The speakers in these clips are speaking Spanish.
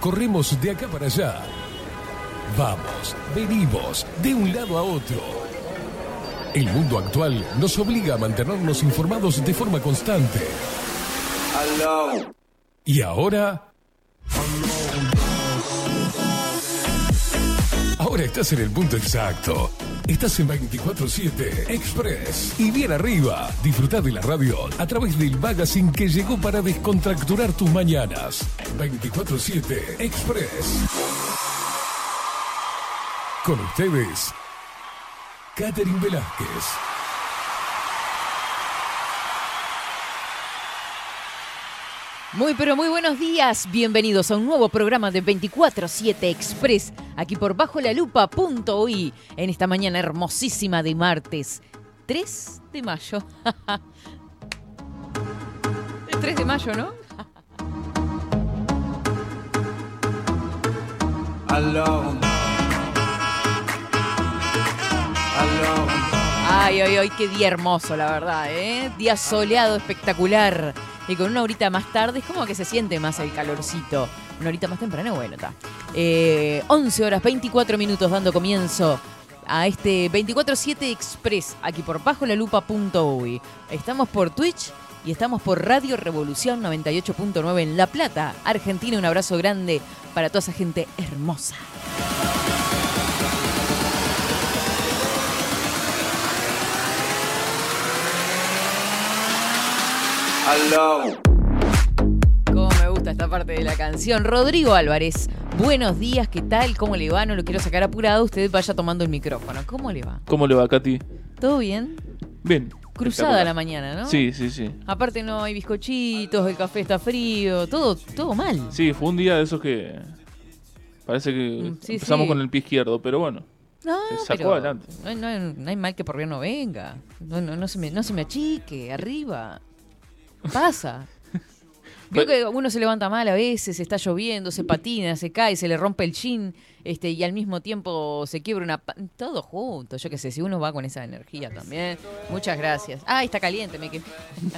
corremos de acá para allá. Vamos, venimos, de un lado a otro. El mundo actual nos obliga a mantenernos informados de forma constante. Y ahora... Ahora estás en el punto exacto. Estás en 24-7 Express. Y bien arriba, disfruta de la radio a través del magazine que llegó para descontracturar tus mañanas. 24-7 Express. Con ustedes, Catherine Velázquez. Muy pero muy buenos días, bienvenidos a un nuevo programa de 24-7 Express, aquí por bajo la lupa.ui, en esta mañana hermosísima de martes 3 de mayo. El 3 de mayo, ¿no? Ay, ay, ay, qué día hermoso, la verdad, ¿eh? Día soleado, espectacular. Y con una horita más tarde es como que se siente más el calorcito. Una horita más temprano, bueno, está. 11 horas 24 minutos dando comienzo a este 24-7 Express, aquí por bajolalupa.uy. Estamos por Twitch y estamos por Radio Revolución 98.9 en La Plata, Argentina. Un abrazo grande para toda esa gente hermosa. Cómo me gusta esta parte de la canción. Rodrigo Álvarez, buenos días, ¿qué tal? ¿Cómo le va? No lo quiero sacar apurado, usted vaya tomando el micrófono. ¿Cómo le va? ¿Cómo le va, Katy? ¿Todo bien? Bien. Cruzada la mañana, ¿no? Sí, sí, sí. Aparte no hay bizcochitos, el café está frío, todo, todo mal. Sí, fue un día de esos que parece que Mm, sí, empezamos sí. con el pie izquierdo, pero bueno. No, Se sacó pero adelante. No, hay- no no hay mal que por bien no venga. No, no, no, se me, no se me achique, arriba. Pasa. Veo que uno se levanta mal a veces, está lloviendo, se patina, se cae, se le rompe el jean, este, y al mismo tiempo se quiebra una... pa- Todo junto, yo qué sé, si uno va con esa energía también. Muchas gracias. Ah, está caliente, me que...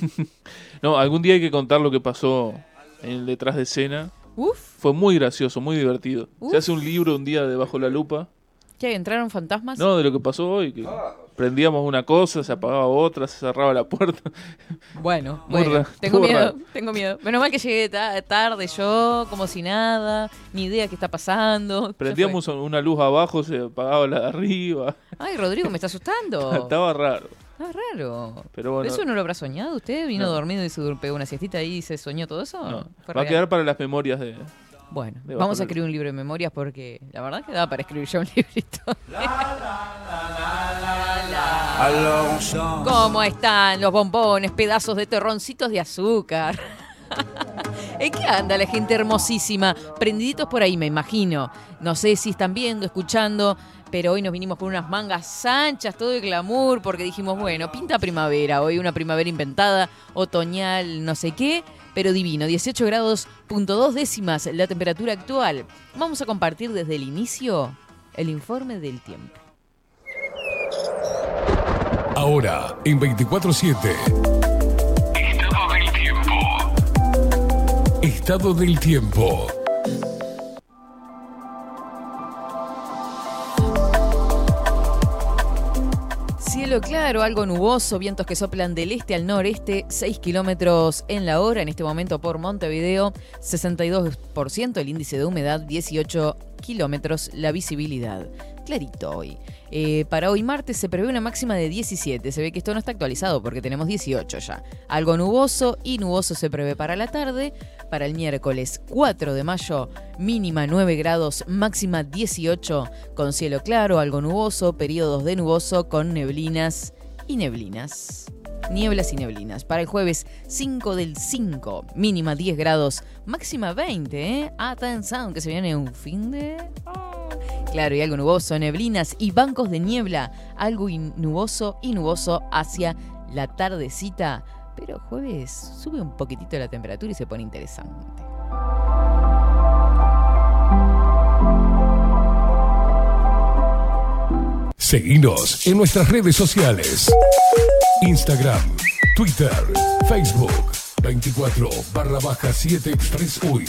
No, algún día hay que contar lo que pasó en el detrás de escena. Uf, Fue muy gracioso, muy divertido. Uf. Se hace un libro un día debajo la lupa. ¿qué? ¿Entraron fantasmas? No, de lo que pasó hoy, que prendíamos una cosa, se apagaba otra, se cerraba la puerta. Bueno, bueno, tengo miedo, raro. tengo miedo. Menos mal que llegué ta- tarde yo, como si nada, ni idea qué está pasando. Prendíamos una luz abajo, se apagaba la de arriba. Ay, Rodrigo, me está asustando. Estaba raro. Está raro. Pero bueno, ¿Eso no lo habrá soñado usted? ¿Vino No. dormido y se pegó una siestita ahí y se soñó todo eso? no. Va a quedar para las memorias de... Bueno, vamos a escribir un libro de memorias porque la verdad que daba para escribir ya un librito. ¿Cómo están los bombones, pedazos de terroncitos de azúcar? ¿En qué anda la gente hermosísima? Prendiditos por ahí, me imagino. No sé si están viendo, escuchando, pero hoy nos vinimos con unas mangas anchas, todo de glamour, porque dijimos, bueno, pinta primavera, hoy una primavera inventada, otoñal, no sé qué, pero divino. 18 grados, punto dos décimas la temperatura actual. Vamos a compartir desde el inicio el informe del tiempo. Ahora, en 24-7. Estado del tiempo. Estado del tiempo. Claro, algo nuboso, vientos que soplan del este al noreste, 6 kilómetros en la hora, en este momento por Montevideo, 62% el índice de humedad, 18 kilómetros la visibilidad. Clarito hoy. Eh, para hoy martes se prevé una máxima de 17, se ve que esto no está actualizado porque tenemos 18 ya. Algo nuboso y nuboso se prevé para la tarde, para el miércoles 4 de mayo, mínima 9 grados, máxima 18, con cielo claro, algo nuboso, periodos de nuboso con neblinas y neblinas. Nieblas y neblinas. Para el jueves 5 del 5, mínima 10 grados, máxima 20, ¿eh? Atención, que se viene un fin de... Ah. Claro, y algo nuboso, neblinas y bancos de niebla, algo nuboso y nuboso hacia la tardecita. Pero jueves sube un poquitito la temperatura y se pone interesante. Seguimos en nuestras redes sociales. Instagram, Twitter, Facebook. 24 barra baja 7expressuy.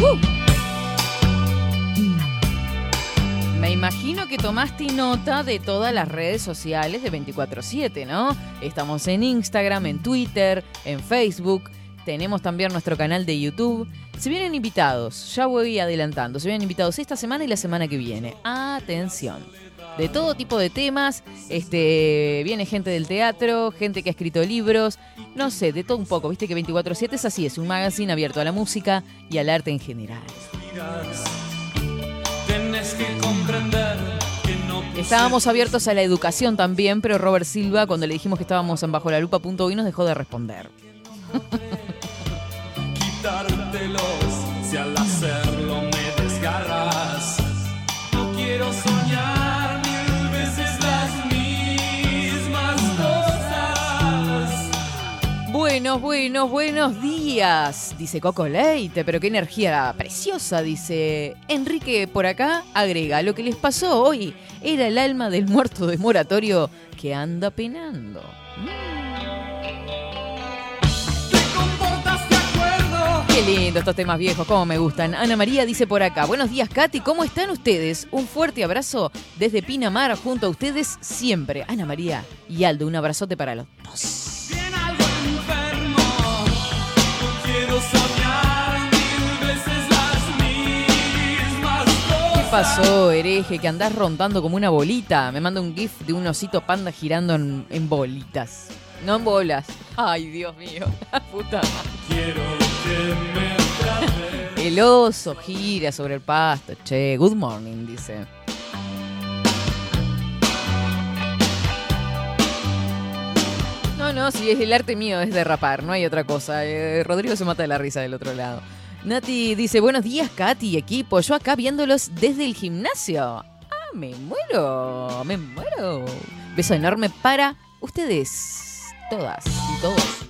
Uh. Me imagino que tomaste nota de todas las redes sociales de 24-7, ¿no? Estamos en Instagram, en Twitter, en Facebook. Tenemos también nuestro canal de YouTube. Se vienen invitados, ya voy adelantando, se vienen invitados esta semana y la semana que viene. Atención. De todo tipo de temas, este, viene gente del teatro, gente que ha escrito libros, no sé, de todo un poco. Viste que 24-7 es así, es un magazine abierto a la música y al arte en general. Estábamos abiertos a la educación también, pero Robert Silva, cuando le dijimos que estábamos en Bajo la Lupa hoy, nos dejó de responder. Buenos, buenos, buenos días, dice Coco Leite, pero qué energía preciosa, dice Enrique por acá, agrega, lo que les pasó hoy era el alma del muerto de moratorio que anda penando. Qué lindo estos temas viejos, cómo me gustan. Ana María dice por acá, buenos días Katy, ¿cómo están ustedes? Un fuerte abrazo desde Pinamar junto a ustedes siempre. Ana María y Aldo, un abrazote para los dos. Pasó, hereje? Que andás rondando como una bolita. Me manda un gif de un osito panda girando en, bolitas. No en bolas. Ay, Dios mío. Puta. Quiero que me El oso gira sobre el pasto. Che, good morning, dice. No, no, si es el arte mío es derrapar, no hay otra cosa. Eh, Rodrigo se mata de la risa del otro lado. Nati dice, buenos días, Katy, equipo. Yo acá viéndolos desde el gimnasio. Ah, me muero, me muero. Beso enorme para ustedes todas y todos.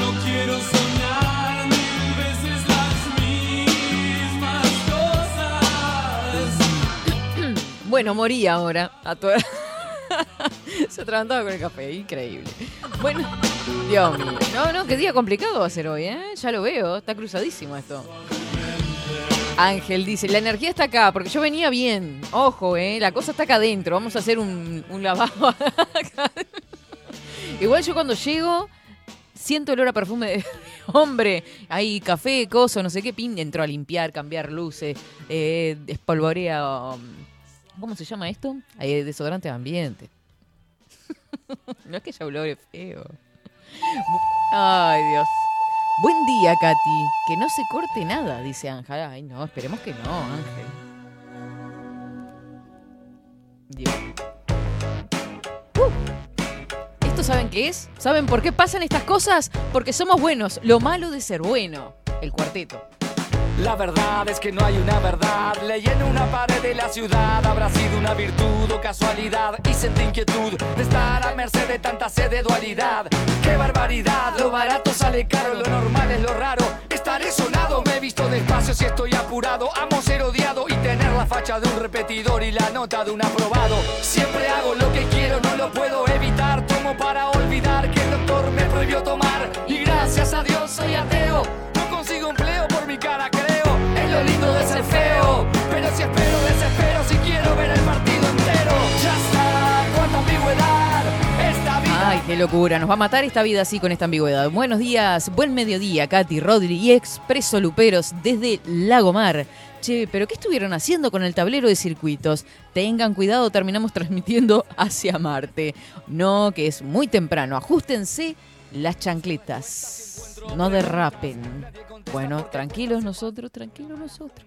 No quiero soñar mil veces las mismas cosas. bueno, morí ahora. A toda... Se atragantaba con el café, increíble. Bueno, Dios mío. No, no, qué día complicado va a ser hoy, ¿eh? Ya lo veo, está cruzadísimo esto. Ángel dice, la energía está acá, porque yo venía bien. Ojo, eh, la cosa está acá adentro. Vamos a hacer un, lavado. Igual yo cuando llego, siento el olor a perfume de hombre. Hay café, coso, no sé qué. Pin entró a limpiar, cambiar luces, eh, espolvorea. Um, ¿Cómo se llama esto? Hay desodorante de ambiente. no es que ya olore feo. Ay, Dios. Buen día, Katy. Que no se corte nada, dice Ángel. Ay, no, esperemos que no, Ángel. Uh. ¿Esto saben qué es? ¿Saben por qué pasan estas cosas? Porque somos buenos. Lo malo de ser bueno. El cuarteto. La verdad es que no hay una verdad. Leyendo una pared de la ciudad habrá sido una virtud o casualidad. Y sentí inquietud de estar a merced de tanta sed de dualidad. ¡Qué barbaridad! Lo barato sale caro, lo normal es lo raro. Estaré sonado, me he visto despacio si estoy apurado. Amo ser odiado y tener la facha de un repetidor y la nota de un aprobado. Siempre hago lo que quiero, no lo puedo evitar. Tomo para olvidar que el doctor me prohibió tomar. Y gracias a Dios soy ateo. No consigo empleo por mi cara lo lindo de. Pero si espero, desespero, si quiero ver el partido entero. Ya está, cuánta ambigüedad. Ay, qué locura. Nos va a matar esta vida así con esta ambigüedad. Buenos días, buen mediodía, Katy, Rodri y Expreso Luperos desde Lagomar. Che, pero ¿qué estuvieron haciendo con el tablero de circuitos? Tengan cuidado, terminamos transmitiendo hacia Marte. No, que es muy temprano. Ajustense las chancletas. No derrapen. Bueno, tranquilos nosotros, tranquilos nosotros.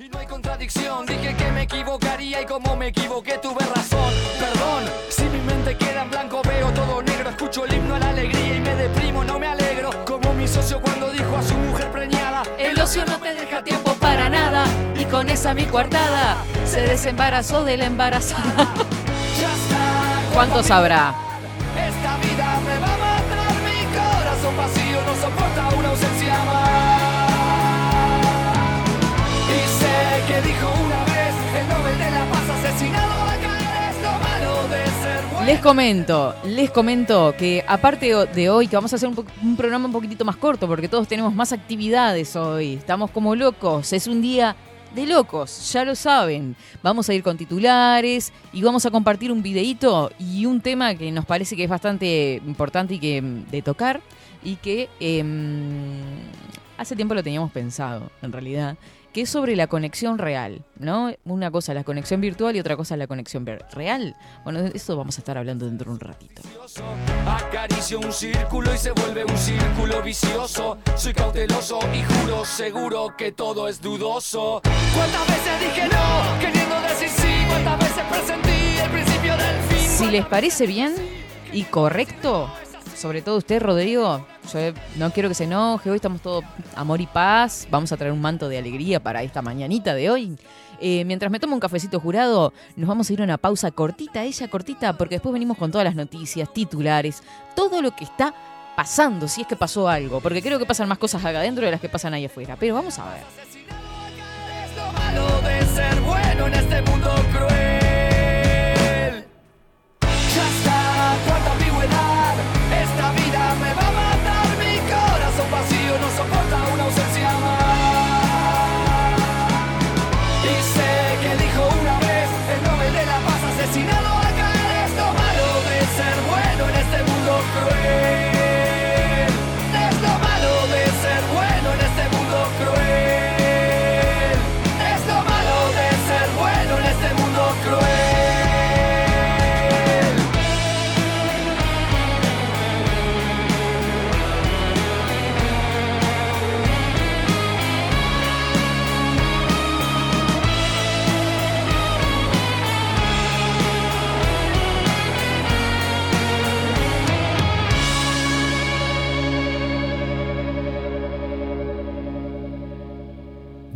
Y no hay contradicción, dije que me equivocaría y como me equivoqué tuve razón. Perdón, si mi mente queda en blanco veo todo negro, escucho el himno a la alegría y me deprimo, no me alegro. Como mi socio cuando dijo a su mujer preñada, el ocio no te deja tiempo para nada. Y con esa mi coartada se desembarazó de la embarazada. Ya está. Les comento, les comento que aparte de hoy, que vamos a hacer un, programa un poquitito más corto, porque todos tenemos más actividades hoy, estamos como locos, es un día de locos, ya lo saben. Vamos a ir con titulares y vamos a compartir un videíto y un tema que nos parece que es bastante importante y que de tocar y que eh, hace tiempo lo teníamos pensado, en realidad que es sobre la conexión real, ¿no? Una cosa es la conexión virtual y otra cosa es la conexión real. Bueno, de eso vamos a estar hablando dentro de un ratito. Acaricio un círculo y se vuelve un círculo vicioso. Soy cauteloso y juro seguro que todo es dudoso. ¿Cuántas veces dije no, queriendo decir sí? ¿Cuántas veces presentí el principio del fin? Si les parece bien y correcto, sobre todo usted, Rodrigo, yo no quiero que se enoje, hoy estamos todos amor y paz, vamos a traer un manto de alegría para esta mañanita de hoy. Eh, mientras me tomo un cafecito jurado, nos vamos a ir a una pausa cortita, ella cortita, porque después venimos con todas las noticias, titulares, todo lo que está pasando, si es que pasó algo, porque creo que pasan más cosas acá adentro de las que pasan ahí afuera, pero vamos a ver.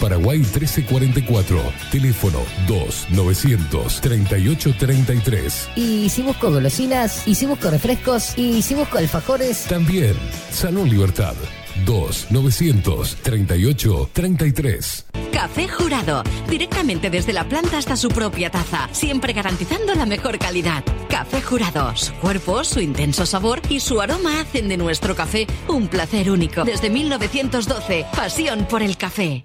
Paraguay 1344. Teléfono 2900 3833. Y si busco golosinas. Y si busco refrescos. Y si busco alfajores. También. Salón Libertad. 2 900 38 33. Café Jurado. Directamente desde la planta hasta su propia taza. Siempre garantizando la mejor calidad. Café Jurado. Su cuerpo, su intenso sabor y su aroma hacen de nuestro café un placer único. Desde 1912. Pasión por el café.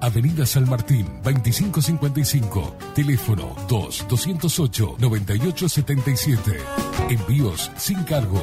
Avenida San Martín, 2555. Teléfono 2-208-9877. Envíos sin cargo.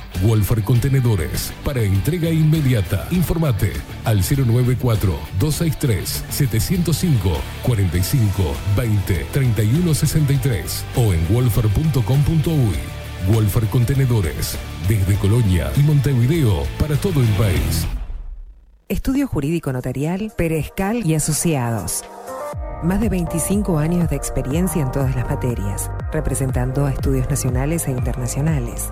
Wolfer Contenedores para entrega inmediata. Informate al 094-263-705 45 20 31 63 o en wolfer.com.uy. Wolfer Contenedores desde Colonia y Montevideo para todo el país. Estudio Jurídico Notarial, Perezcal y Asociados. Más de 25 años de experiencia en todas las materias, representando a estudios nacionales e internacionales.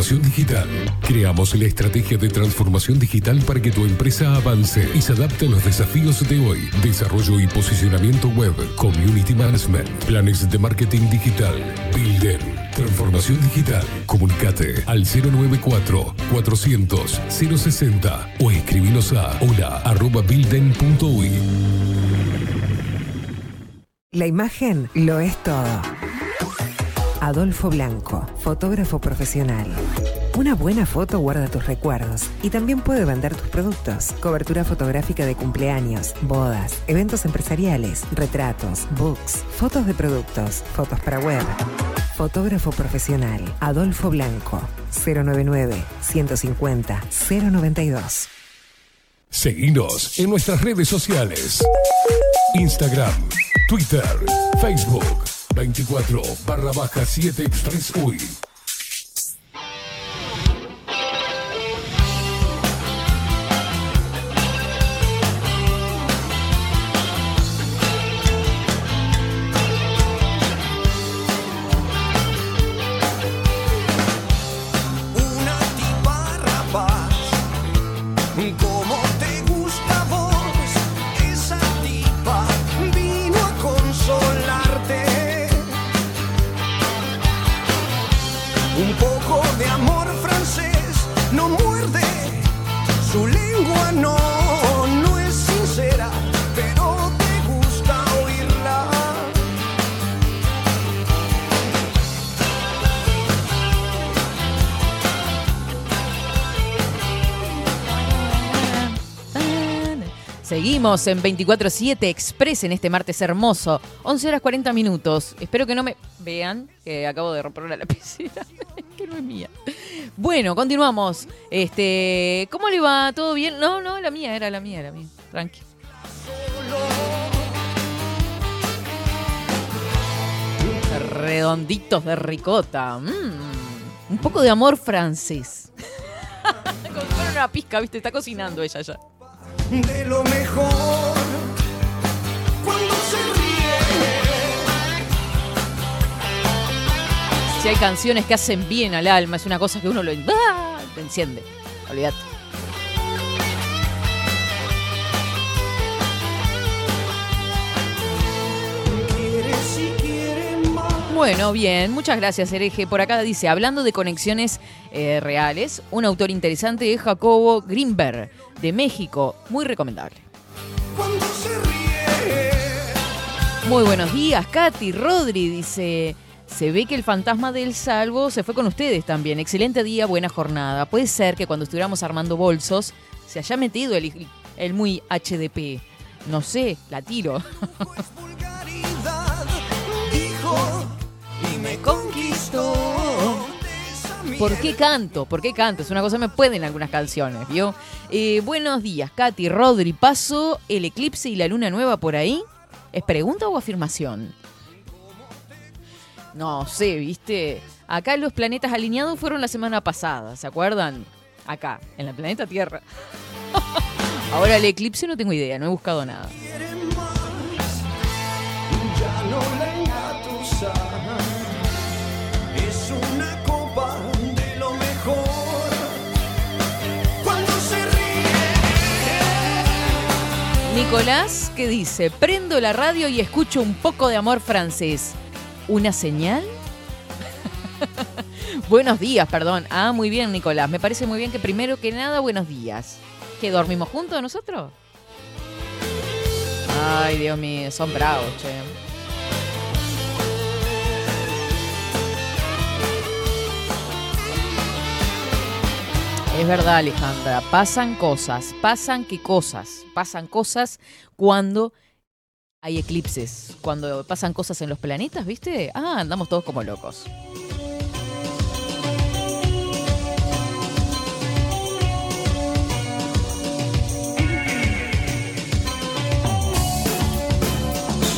Transformación Digital. Creamos la estrategia de transformación digital para que tu empresa avance y se adapte a los desafíos de hoy. Desarrollo y posicionamiento web, community management, planes de marketing digital, Builden. Transformación digital. Comunicate al 094 400 060 o escribinos a hola@builden.uy. La imagen lo es todo. Adolfo Blanco, fotógrafo profesional. Una buena foto guarda tus recuerdos y también puede vender tus productos. Cobertura fotográfica de cumpleaños, bodas, eventos empresariales, retratos, books, fotos de productos, fotos para web. Fotógrafo profesional, Adolfo Blanco, 099 150 092. Seguinos en nuestras redes sociales. Instagram, Twitter, Facebook, 24 barra baja 7 Express UI. Seguimos en 24-7 Express en este martes hermoso. 11 horas 40 minutos. Espero que no me vean que acabo de romper una lapicera. que no es mía. Bueno, continuamos. Este, ¿Cómo le va? ¿Todo bien? No, no, la mía, era la mía, la mía. Tranqui. Redonditos de ricota. Mm, un poco de amor francés. Fuera una pizca, ¿viste? Está cocinando ella ya. De lo mejor cuando se ríe. Si hay canciones que hacen bien al alma, es una cosa que uno lo ¡Ah! te enciende. Olvídate. Bueno, bien, muchas gracias, Hereje. Por acá dice, hablando de conexiones eh, reales, un autor interesante es Jacobo Greenberg, de México, muy recomendable. Muy buenos días, Katy Rodri, dice. Se ve que el fantasma del salvo se fue con ustedes también. Excelente día, buena jornada. Puede ser que cuando estuviéramos armando bolsos se haya metido el, el muy HDP. No sé, la tiro. Vulgaridad dijo y me conquistó. ¿Por qué canto? ¿Por qué canto? Es una cosa que me pueden algunas canciones, ¿vio? Eh, buenos días, Katy, Rodri. ¿Paso el eclipse y la luna nueva por ahí? ¿Es pregunta o afirmación? No sé, ¿viste? Acá los planetas alineados fueron la semana pasada, ¿se acuerdan? Acá, en el planeta Tierra. Ahora el eclipse no tengo idea, no he buscado nada. Nicolás, ¿qué dice? Prendo la radio y escucho un poco de amor francés. ¿Una señal? buenos días, perdón. Ah, muy bien, Nicolás. Me parece muy bien que primero que nada, buenos días. ¿Que dormimos juntos nosotros? Ay, Dios mío, son bravos, che. Es verdad, Alejandra. Pasan cosas. Pasan qué cosas. Pasan cosas cuando hay eclipses. Cuando pasan cosas en los planetas, ¿viste? Ah, andamos todos como locos.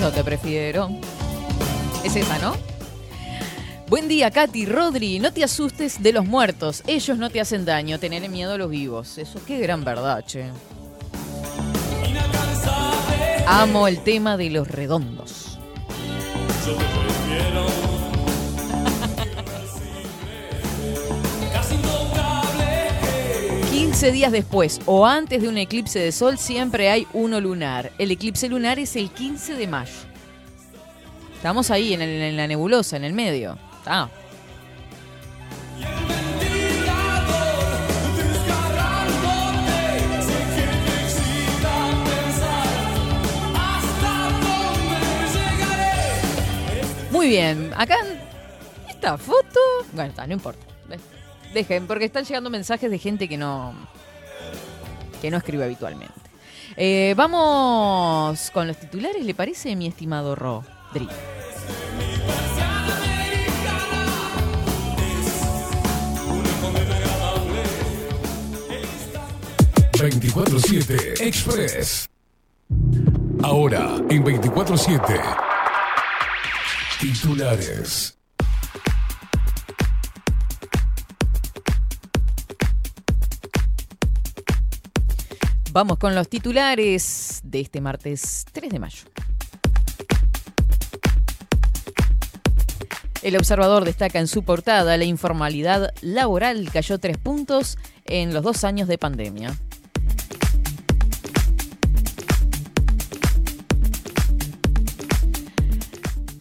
Yo te prefiero. Es esa, ¿no? Buen día, Katy, Rodri. No te asustes de los muertos. Ellos no te hacen daño. Tener miedo a los vivos. Eso qué gran verdad, che. Amo el tema de los redondos. 15 días después o antes de un eclipse de sol siempre hay uno lunar. El eclipse lunar es el 15 de mayo. Estamos ahí en la nebulosa, en el medio. Ah. Muy bien, acá esta foto, bueno, no importa. Dejen, porque están llegando mensajes de gente que no que no escribe habitualmente. Eh, vamos con los titulares, ¿le parece, mi estimado Rodri? 24-7 Express. Ahora en 24-7. Titulares. Vamos con los titulares de este martes 3 de mayo. El observador destaca en su portada la informalidad laboral cayó tres puntos en los dos años de pandemia.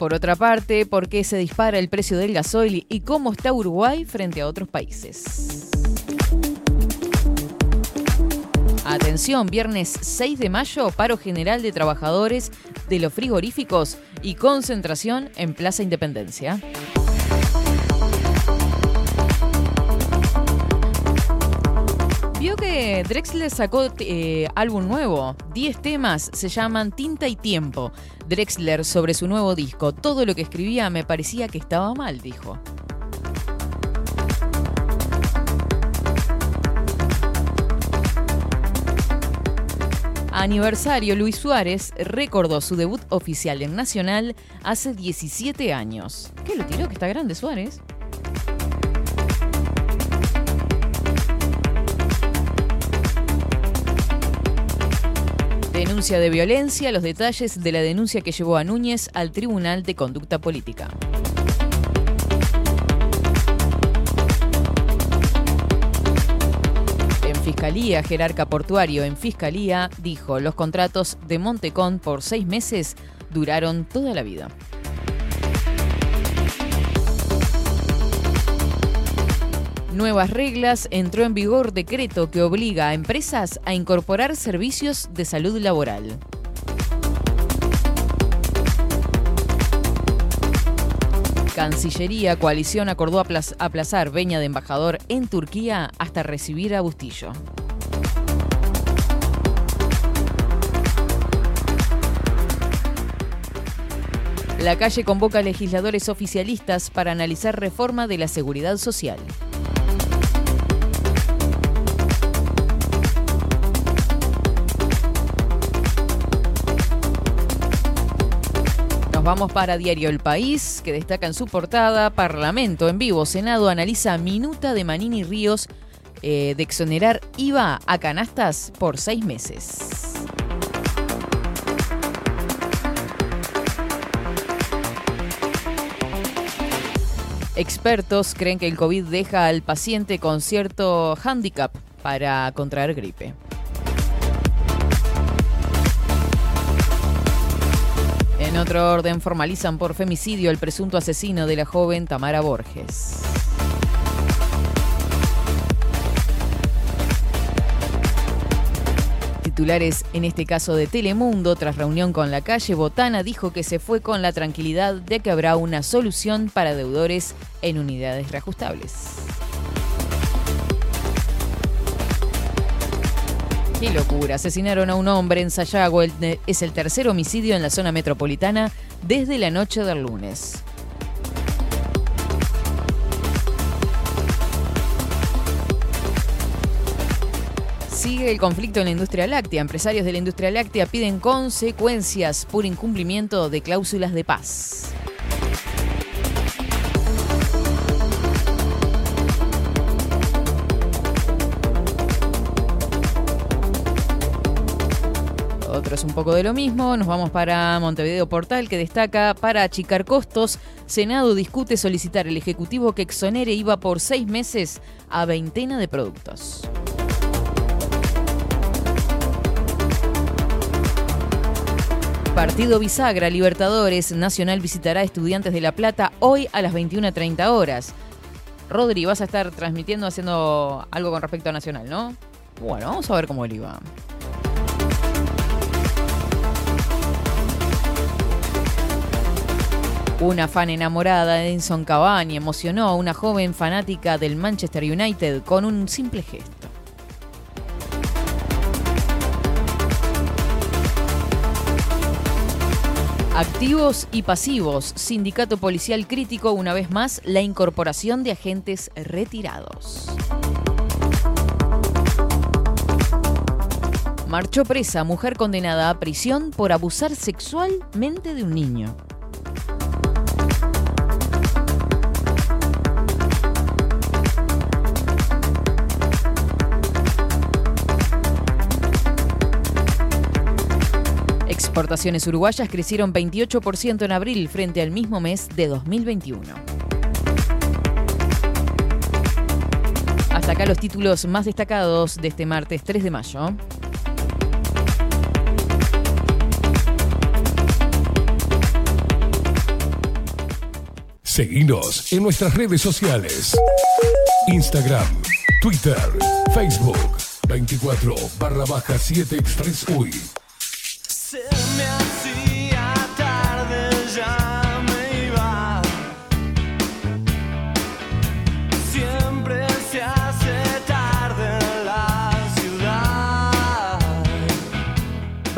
Por otra parte, ¿por qué se dispara el precio del gasoil y cómo está Uruguay frente a otros países? Atención, viernes 6 de mayo, paro general de trabajadores de los frigoríficos y concentración en Plaza Independencia. Vio que Drexler sacó eh, álbum nuevo, 10 temas, se llaman Tinta y Tiempo. Drexler sobre su nuevo disco, todo lo que escribía me parecía que estaba mal, dijo. Aniversario, Luis Suárez recordó su debut oficial en Nacional hace 17 años. ¿Qué lo tiró? Que está grande Suárez. Denuncia de violencia, los detalles de la denuncia que llevó a Núñez al Tribunal de Conducta Política. En Fiscalía, jerarca portuario en Fiscalía dijo, los contratos de Montecón por seis meses duraron toda la vida. Nuevas reglas, entró en vigor decreto que obliga a empresas a incorporar servicios de salud laboral. Cancillería, coalición acordó aplaz- aplazar veña de embajador en Turquía hasta recibir a Bustillo. La calle convoca a legisladores oficialistas para analizar reforma de la seguridad social. Nos vamos para Diario El País, que destaca en su portada Parlamento en vivo. Senado analiza minuta de Manini Ríos eh, de exonerar IVA a canastas por seis meses. Expertos creen que el COVID deja al paciente con cierto hándicap para contraer gripe. En otro orden, formalizan por femicidio al presunto asesino de la joven Tamara Borges. Titulares en este caso de Telemundo, tras reunión con la calle, Botana dijo que se fue con la tranquilidad de que habrá una solución para deudores en unidades reajustables. Qué locura, asesinaron a un hombre en Sayago, El- es el tercer homicidio en la zona metropolitana desde la noche del lunes. Sigue el conflicto en la industria láctea. Empresarios de la industria láctea piden consecuencias por incumplimiento de cláusulas de paz. es un poco de lo mismo. Nos vamos para Montevideo Portal, que destaca, para achicar costos, Senado discute solicitar al Ejecutivo que exonere IVA por seis meses a veintena de productos. Partido Bisagra Libertadores Nacional visitará a estudiantes de La Plata hoy a las 21.30 horas. Rodri, vas a estar transmitiendo, haciendo algo con respecto a Nacional, ¿no? Bueno, vamos a ver cómo le iba. Una fan enamorada de Edinson Cavani emocionó a una joven fanática del Manchester United con un simple gesto. Activos y pasivos. Sindicato policial crítico una vez más la incorporación de agentes retirados. Marchó presa mujer condenada a prisión por abusar sexualmente de un niño. Exportaciones uruguayas crecieron 28% en abril frente al mismo mes de 2021. Hasta acá los títulos más destacados de este martes 3 de mayo. Seguinos en nuestras redes sociales. Instagram, Twitter, Facebook, 24 barra baja 7 Express UI.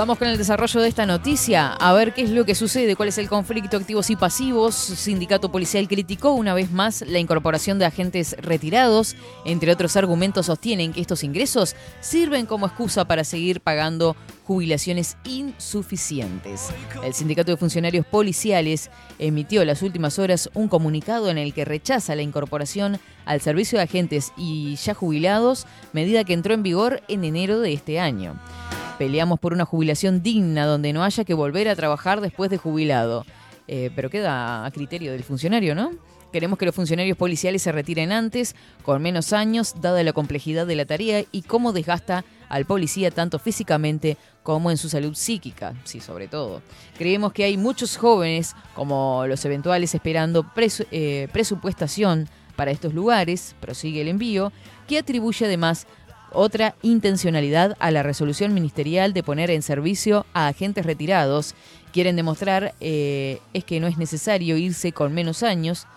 Vamos con el desarrollo de esta noticia, a ver qué es lo que sucede, cuál es el conflicto activos y pasivos. Sindicato Policial criticó una vez más la incorporación de agentes retirados. Entre otros argumentos sostienen que estos ingresos sirven como excusa para seguir pagando jubilaciones insuficientes. El Sindicato de Funcionarios Policiales emitió en las últimas horas un comunicado en el que rechaza la incorporación al servicio de agentes y ya jubilados, medida que entró en vigor en enero de este año. Peleamos por una jubilación digna donde no haya que volver a trabajar después de jubilado. Eh, pero queda a criterio del funcionario, ¿no? Queremos que los funcionarios policiales se retiren antes, con menos años, dada la complejidad de la tarea y cómo desgasta al policía tanto físicamente como en su salud psíquica, sí, sobre todo. Creemos que hay muchos jóvenes, como los eventuales, esperando eh, presupuestación para estos lugares, prosigue el envío, que atribuye además otra intencionalidad a la resolución ministerial de poner en servicio a agentes retirados. Quieren demostrar eh, es que no es necesario irse con menos años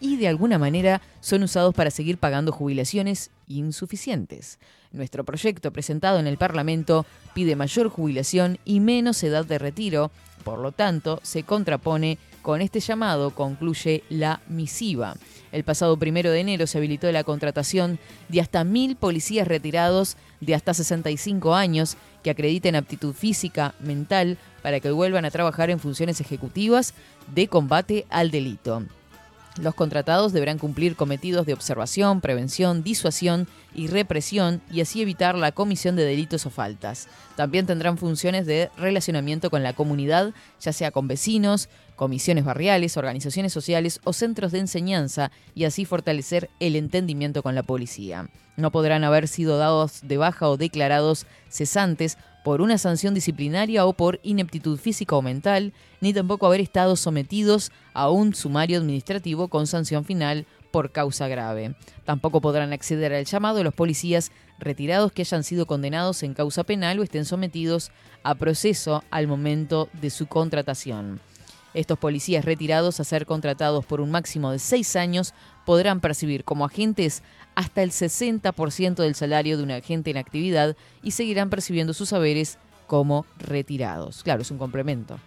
y de alguna manera son usados para seguir pagando jubilaciones insuficientes. Nuestro proyecto presentado en el Parlamento pide mayor jubilación y menos edad de retiro, por lo tanto se contrapone con este llamado, concluye la misiva. El pasado primero de enero se habilitó la contratación de hasta mil policías retirados de hasta 65 años que acrediten aptitud física, mental, para que vuelvan a trabajar en funciones ejecutivas de combate al delito. Los contratados deberán cumplir cometidos de observación, prevención, disuasión y represión y así evitar la comisión de delitos o faltas. También tendrán funciones de relacionamiento con la comunidad, ya sea con vecinos, comisiones barriales, organizaciones sociales o centros de enseñanza y así fortalecer el entendimiento con la policía. No podrán haber sido dados de baja o declarados cesantes por una sanción disciplinaria o por ineptitud física o mental, ni tampoco haber estado sometidos a un sumario administrativo con sanción final por causa grave. Tampoco podrán acceder al llamado los policías retirados que hayan sido condenados en causa penal o estén sometidos a proceso al momento de su contratación. Estos policías retirados a ser contratados por un máximo de seis años podrán percibir como agentes hasta el 60% del salario de un agente en actividad y seguirán percibiendo sus saberes como retirados. Claro, es un complemento.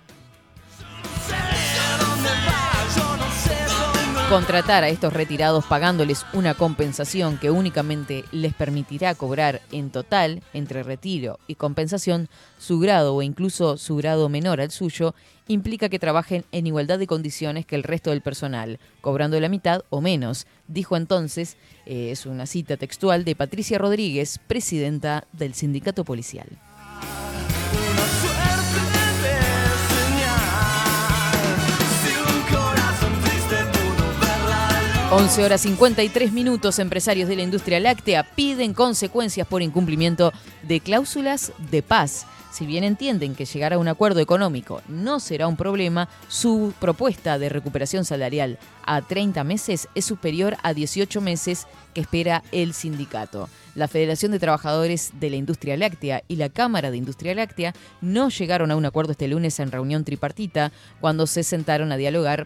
Contratar a estos retirados pagándoles una compensación que únicamente les permitirá cobrar en total, entre retiro y compensación, su grado o incluso su grado menor al suyo, implica que trabajen en igualdad de condiciones que el resto del personal, cobrando la mitad o menos, dijo entonces, eh, es una cita textual de Patricia Rodríguez, presidenta del sindicato policial. 11 horas 53 minutos, empresarios de la industria láctea piden consecuencias por incumplimiento de cláusulas de paz. Si bien entienden que llegar a un acuerdo económico no será un problema, su propuesta de recuperación salarial a 30 meses es superior a 18 meses que espera el sindicato. La Federación de Trabajadores de la Industria Láctea y la Cámara de Industria Láctea no llegaron a un acuerdo este lunes en reunión tripartita cuando se sentaron a dialogar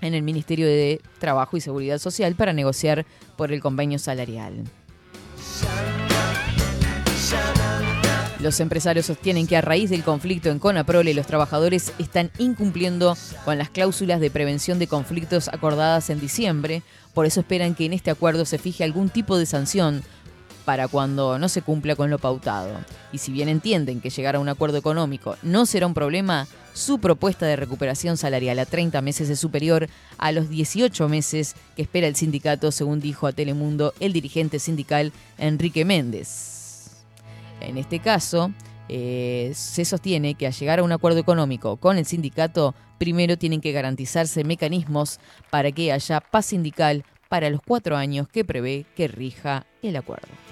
en el Ministerio de Trabajo y Seguridad Social para negociar por el convenio salarial. Los empresarios sostienen que a raíz del conflicto en Conaprole los trabajadores están incumpliendo con las cláusulas de prevención de conflictos acordadas en diciembre, por eso esperan que en este acuerdo se fije algún tipo de sanción para cuando no se cumpla con lo pautado. Y si bien entienden que llegar a un acuerdo económico no será un problema, su propuesta de recuperación salarial a 30 meses es superior a los 18 meses que espera el sindicato, según dijo a Telemundo el dirigente sindical Enrique Méndez. En este caso, eh, se sostiene que al llegar a un acuerdo económico con el sindicato, primero tienen que garantizarse mecanismos para que haya paz sindical para los cuatro años que prevé que rija el acuerdo.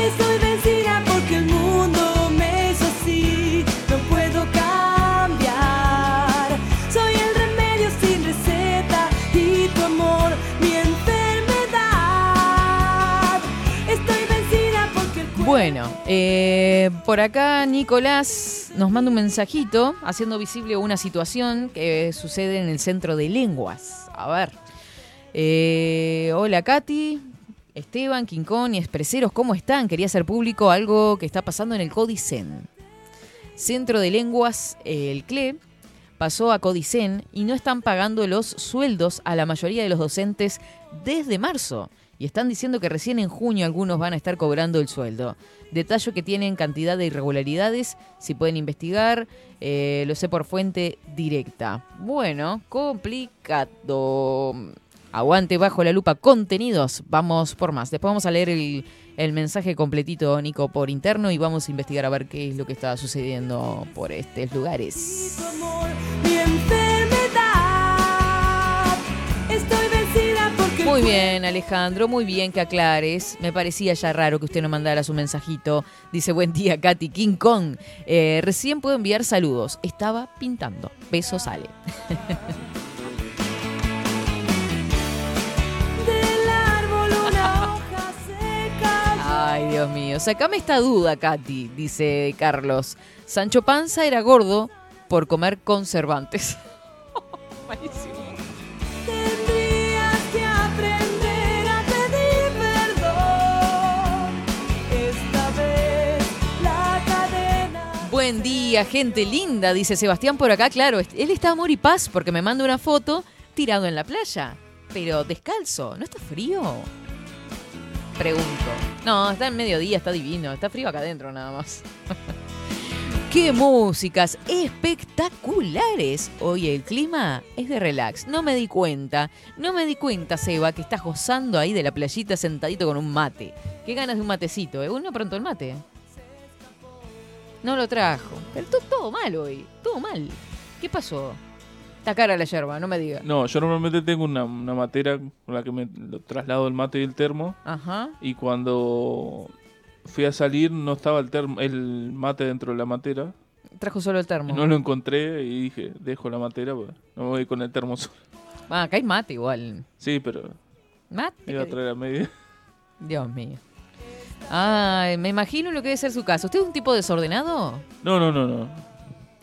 Estoy vencida porque el mundo me hizo así. No puedo cambiar. Soy el remedio sin receta y tu amor mi enfermedad. Estoy vencida porque el cuerpo Bueno, eh, por acá Nicolás nos manda un mensajito haciendo visible una situación que sucede en el centro de lenguas. A ver. Eh, hola Katy, Esteban, Quincón y Expreseros, ¿cómo están? Quería hacer público algo que está pasando en el Codicen. Centro de Lenguas, eh, el CLE, pasó a Codicen y no están pagando los sueldos a la mayoría de los docentes desde marzo. Y están diciendo que recién en junio algunos van a estar cobrando el sueldo. Detalle que tienen cantidad de irregularidades, si pueden investigar, eh, lo sé por fuente directa. Bueno, complicado. Aguante bajo la lupa contenidos. Vamos por más. Después vamos a leer el, el mensaje completito, Nico, por interno y vamos a investigar a ver qué es lo que está sucediendo por estos lugares. Muy bien, Alejandro, muy bien que aclares. Me parecía ya raro que usted no mandara su mensajito. Dice, buen día, Katy King Kong. Eh, recién puedo enviar saludos. Estaba pintando. Besos, Ale. Ay, Dios mío. Sacame esta duda, Katy, dice Carlos. Sancho Panza era gordo por comer conservantes. Malísimo. Buen día, gente linda, dice Sebastián por acá. Claro, él está amor y paz porque me manda una foto tirado en la playa, pero descalzo. ¿No está frío? Pregunto. No, está en mediodía, está divino. Está frío acá adentro nada más. ¡Qué músicas espectaculares! Hoy el clima es de relax. No me di cuenta, no me di cuenta, Seba, que estás gozando ahí de la playita sentadito con un mate. Qué ganas de un matecito, ¿eh? Uno pronto el mate. No lo trajo. Todo mal hoy, todo mal. ¿Qué pasó? Está cara la yerba, no me diga. No, yo normalmente tengo una, una matera con la que me lo traslado el mate y el termo. Ajá. Y cuando fui a salir no estaba el, termo, el mate dentro de la matera. Trajo solo el termo. No lo encontré y dije, dejo la matera, pues, no me voy con el termo solo. Ah, acá hay mate igual. Sí, pero Mate. iba a traer a media. Dios mío. Ay, me imagino lo que debe ser su caso. ¿Usted es un tipo desordenado? No, no, no, no.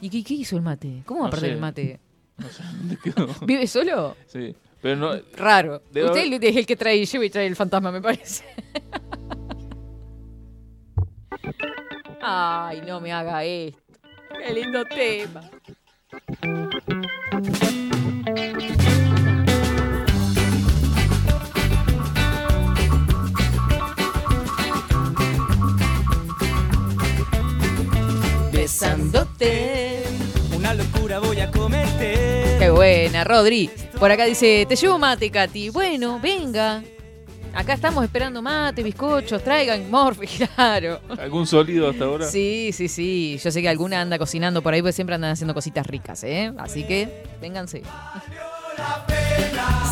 ¿Y qué, qué hizo el mate? ¿Cómo va a No perder sé. el mate? No sé dónde quedó. ¿Vive solo? Sí, pero no. Raro. Usted haber- es el que trae, lleva y trae el fantasma, me parece. Ay, no me haga esto. Qué lindo tema. Besándote. Locura voy a cometer. Qué buena, Rodri. Por acá dice, te llevo mate, Katy. Bueno, venga. Acá estamos esperando mate, bizcochos, traigan morfi, claro. ¿Algún sólido hasta ahora? Sí, sí, sí. Yo sé que alguna anda cocinando por ahí, porque siempre andan haciendo cositas ricas, ¿eh? Así que, vénganse.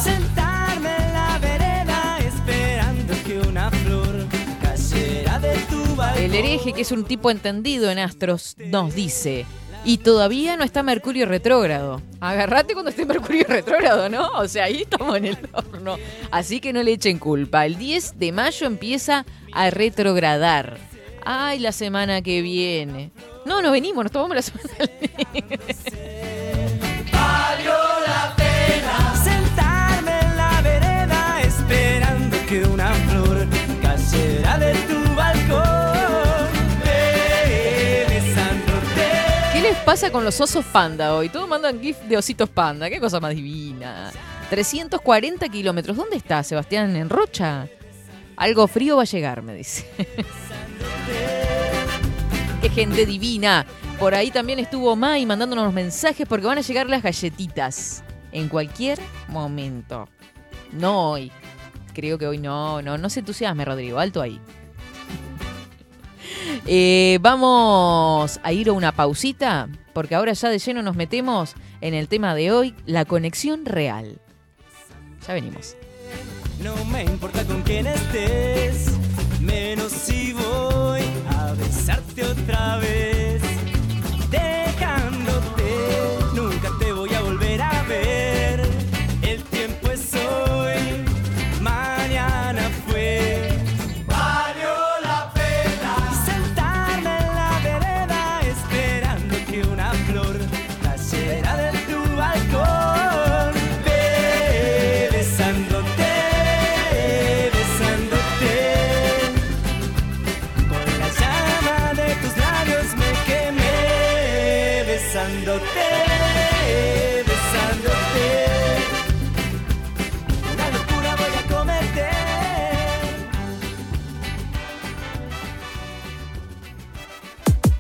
Sentarme en la vereda esperando que una flor cayera de tu balcón. El hereje, que es un tipo entendido en astros, nos dice. Y todavía no está Mercurio retrógrado. Agarrate cuando esté Mercurio retrógrado, ¿no? O sea, ahí estamos en el horno. Así que no le echen culpa. El 10 de mayo empieza a retrogradar. Ay, la semana que viene. No, no venimos, nos tomamos la semana libre. Valió la pena sentarme en la vereda esperando que una flor cayera de pasa con los osos panda hoy? Todos mandan gif de ositos panda. Qué cosa más divina. 340 kilómetros. ¿Dónde está Sebastián? ¿En Rocha? Algo frío va a llegar, me dice. Qué gente divina. Por ahí también estuvo Mai mandándonos mensajes porque van a llegar las galletitas. En cualquier momento. No hoy. Creo que hoy no, no, no se entusiasme, Rodrigo. Alto ahí. Eh, vamos a ir a una pausita, porque ahora ya de lleno nos metemos en el tema de hoy, la conexión real. Ya venimos. No me importa con quién estés, menos si voy a besarte otra vez.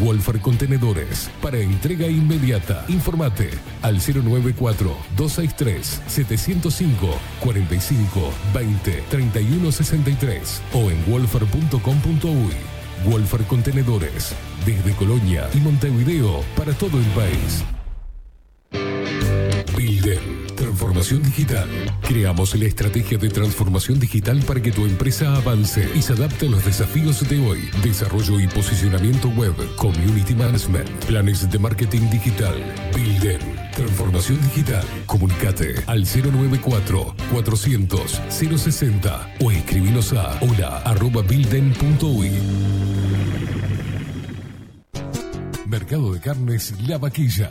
Wolfer Contenedores para entrega inmediata. Informate al 094-263-705 45 20 31 63 o en wolfer.com.uy. Wolfer Contenedores desde Colonia y Montevideo para todo el país. Transformación digital. Creamos la estrategia de transformación digital para que tu empresa avance y se adapte a los desafíos de hoy. Desarrollo y posicionamiento web, community management, planes de marketing digital. Bilden, transformación digital. Comunicate al 094 400 060 o escribinos a hola arroba. Mercado de Carnes La Vaquilla.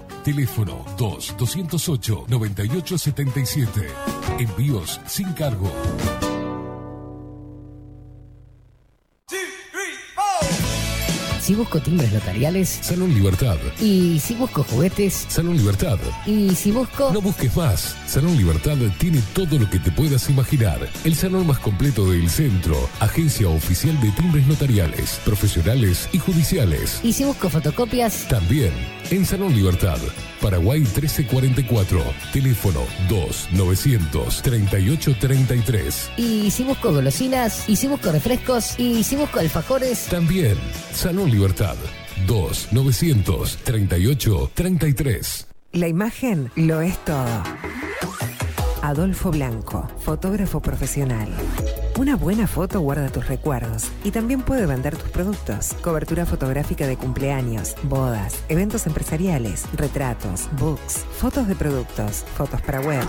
Teléfono 2-208-9877. Envíos sin cargo. Si busco timbres notariales. Salón Libertad. Y si busco juguetes. Salón Libertad. Y si busco. No busques más. Salón Libertad tiene todo lo que te puedas imaginar. El salón más completo del centro. Agencia oficial de timbres notariales, profesionales y judiciales. Y si busco fotocopias. También en Salón Libertad. Paraguay 1344. Teléfono 2-938-33. Y si busco golosinas. Y si busco refrescos. Y si busco alfajores. También Salón Libertad. 2-938-33. La imagen lo es todo. Adolfo Blanco, fotógrafo profesional. Una buena foto guarda tus recuerdos y también puede vender tus productos. Cobertura fotográfica de cumpleaños, bodas, eventos empresariales, retratos, books, fotos de productos, fotos para web.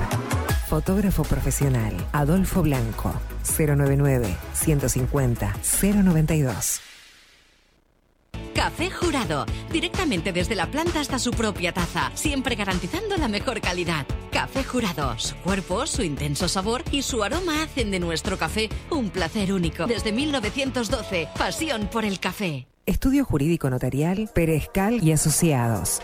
Fotógrafo profesional, Adolfo Blanco, 099 150 092. Café Jurado, directamente desde la planta hasta su propia taza, siempre garantizando la mejor calidad. Café Jurado, su cuerpo, su intenso sabor y su aroma hacen de nuestro café un placer único. Desde 1912, pasión por el café. Estudio Jurídico Notarial, Perezcal y Asociados.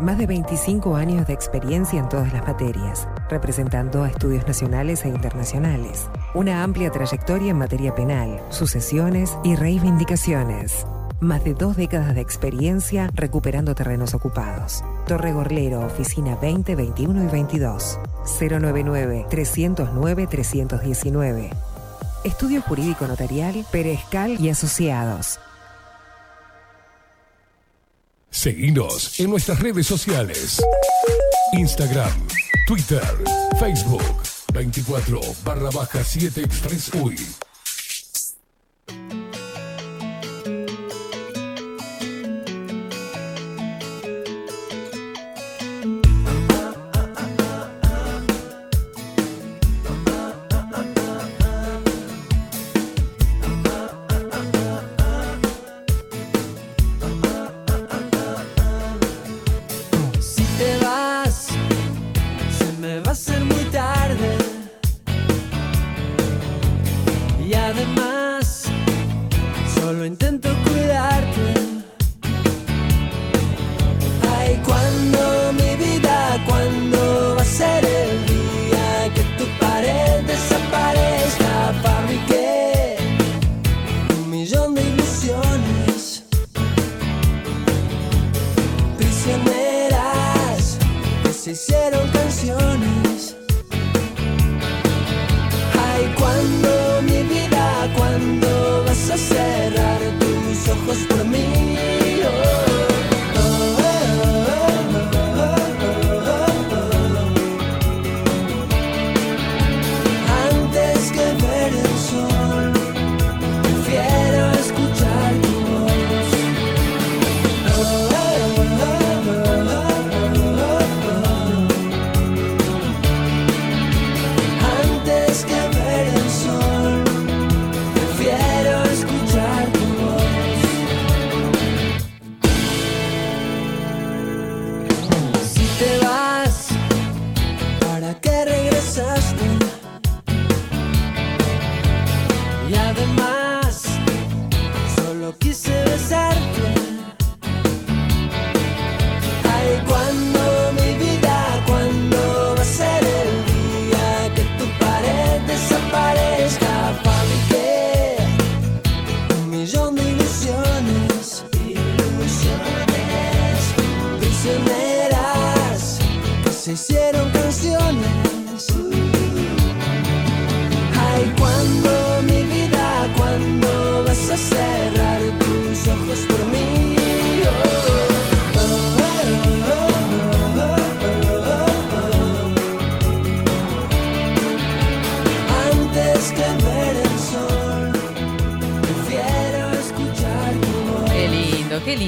Más de 25 años de experiencia en todas las materias, representando a estudios nacionales e internacionales. Una amplia trayectoria en materia penal, sucesiones y reivindicaciones. Más de dos décadas de experiencia recuperando terrenos ocupados. Torre Gorlero, oficina 20, 21 y 22. 099-309-319. Estudio Jurídico Notarial, Perezcal y Asociados. Seguinos en nuestras redes sociales. Instagram, Twitter, Facebook, 24 barra baja 7 Express UI.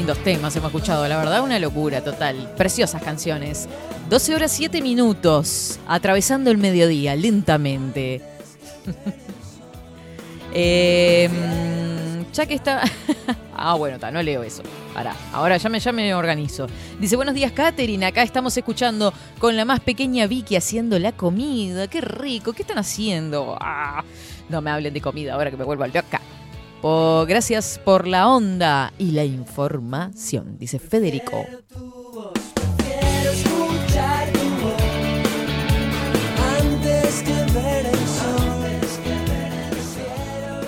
Lindos temas hemos escuchado, la verdad, una locura total. Preciosas canciones. 12 horas 7 minutos, atravesando el mediodía, lentamente. Mm, ya que está. ah, bueno, está, no leo eso. Pará, ahora ya me, ya me organizo. Dice: Buenos días, Katherine. Acá estamos escuchando con la más pequeña Vicky haciendo la comida. Qué rico, ¿qué están haciendo? Ah, no me hablen de comida ahora que me vuelvo al acá. Oh, gracias por la onda y la información, dice Federico.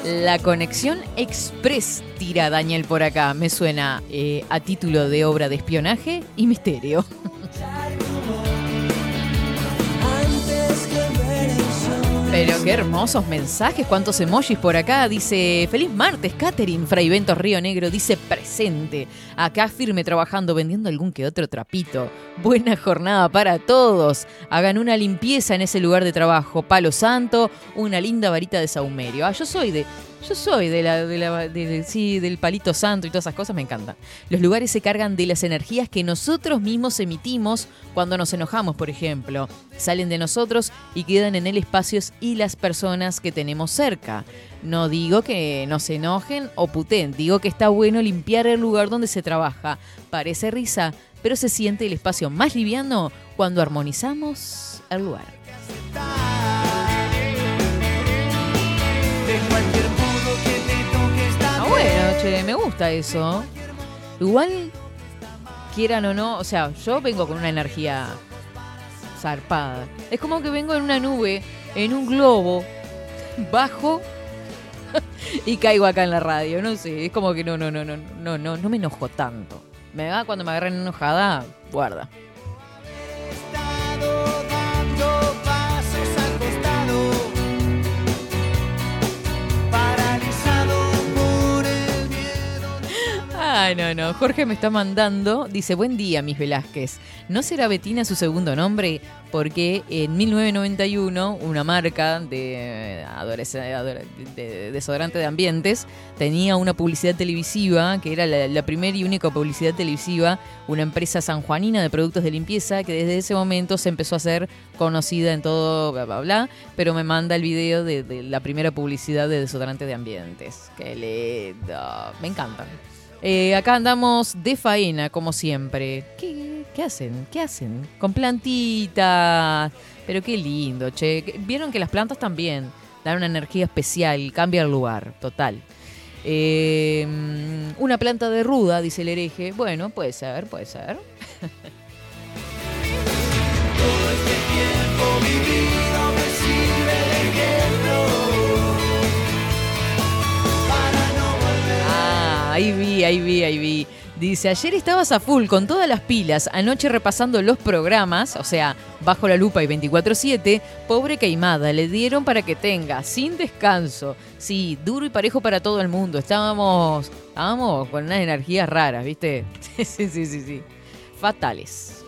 La conexión express tira Daniel por acá. Me suena eh, a título de obra de espionaje y misterio. Pero qué hermosos mensajes, cuántos emojis por acá. Dice, feliz martes, Catherine. Fray Ventos Río Negro dice presente. Acá firme trabajando, vendiendo algún que otro trapito. Buena jornada para todos. Hagan una limpieza en ese lugar de trabajo. Palo santo, una linda varita de saumerio. Ah, yo soy de... Yo soy de la, del palito santo y todas esas cosas, me encantan. Los lugares se cargan de las energías que nosotros mismos emitimos cuando nos enojamos, por ejemplo. Salen de nosotros y quedan en el espacio y las personas que tenemos cerca. No digo que no se enojen o puten, digo que está bueno limpiar el lugar donde se trabaja. Parece risa, pero se siente el espacio más liviano cuando armonizamos el lugar. Bueno, che, me gusta eso. Igual, quieran o no, o sea, yo vengo con una energía zarpada. Es como que vengo en una nube, en un globo, bajo y caigo acá en la radio. No sé, es como que no, no, no, no, no, no, no me enojo tanto. Me va cuando me agarran enojada, guarda. Ay, no, no. Jorge me está mandando. Dice, buen día, mis Velázquez. ¿No será Betina su segundo nombre? Porque en 1991 una marca de, desodorante de ambientes tenía una publicidad televisiva, que era la, primera y única publicidad televisiva, una empresa sanjuanina de productos de limpieza que desde ese momento se empezó a hacer conocida en todo, bla, bla, bla. Pero me manda el video de, la primera publicidad de desodorante de ambientes. Qué lindo. Me encantan. Eh, acá andamos de faena, como siempre. ¿Qué, qué hacen? ¿Qué hacen? Con plantitas. Pero qué lindo, che. Vieron que las plantas también dan una energía especial, cambia el lugar, total. Eh, una planta de ruda, dice el hereje. Bueno, puede ser, puede ser. ahí vi, ahí vi, ahí vi. Dice, ayer estabas a full con todas las pilas, anoche repasando los programas, o sea, bajo la lupa y 24-7, pobre Caimada, le dieron para que tenga, sin descanso. Sí, duro y parejo para todo el mundo. Estábamos, estábamos con unas energías raras, ¿viste? Sí, sí, sí, sí, sí. Fatales.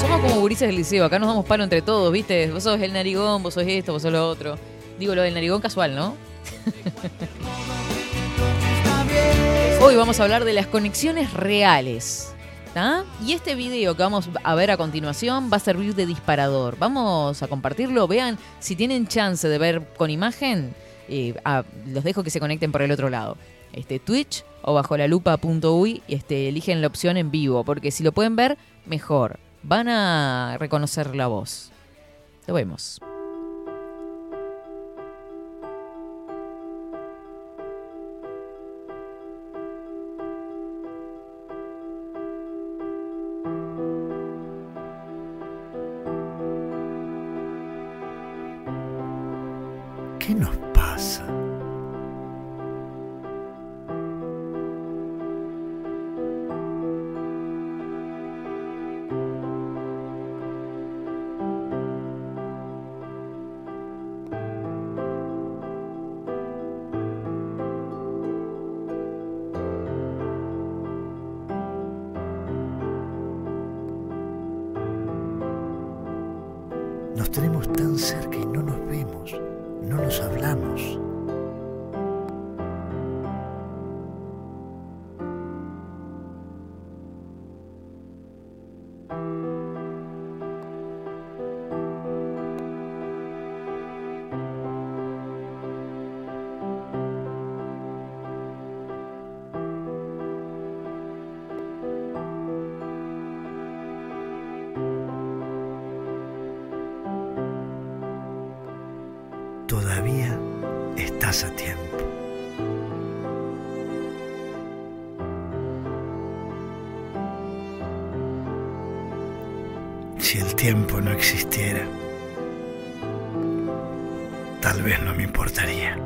Somos como gurises del liceo, acá nos damos palo entre todos, ¿viste? Vos sos el narigón, vos sos esto, vos sos lo otro. Digo lo del narigón casual, ¿no? Hoy vamos a hablar de las conexiones reales. Y este video que vamos a ver a continuación va a servir de disparador. Vamos a compartirlo. Vean, si tienen chance de ver con imagen, eh, los dejo que se conecten por el otro lado. Este, Twitch o bajo la lupa.uy y este, eligen la opción en vivo, porque si lo pueden ver, mejor. Van a reconocer la voz. Lo vemos. Todavía estás a tiempo. Si el tiempo no existiera, tal vez no me importaría.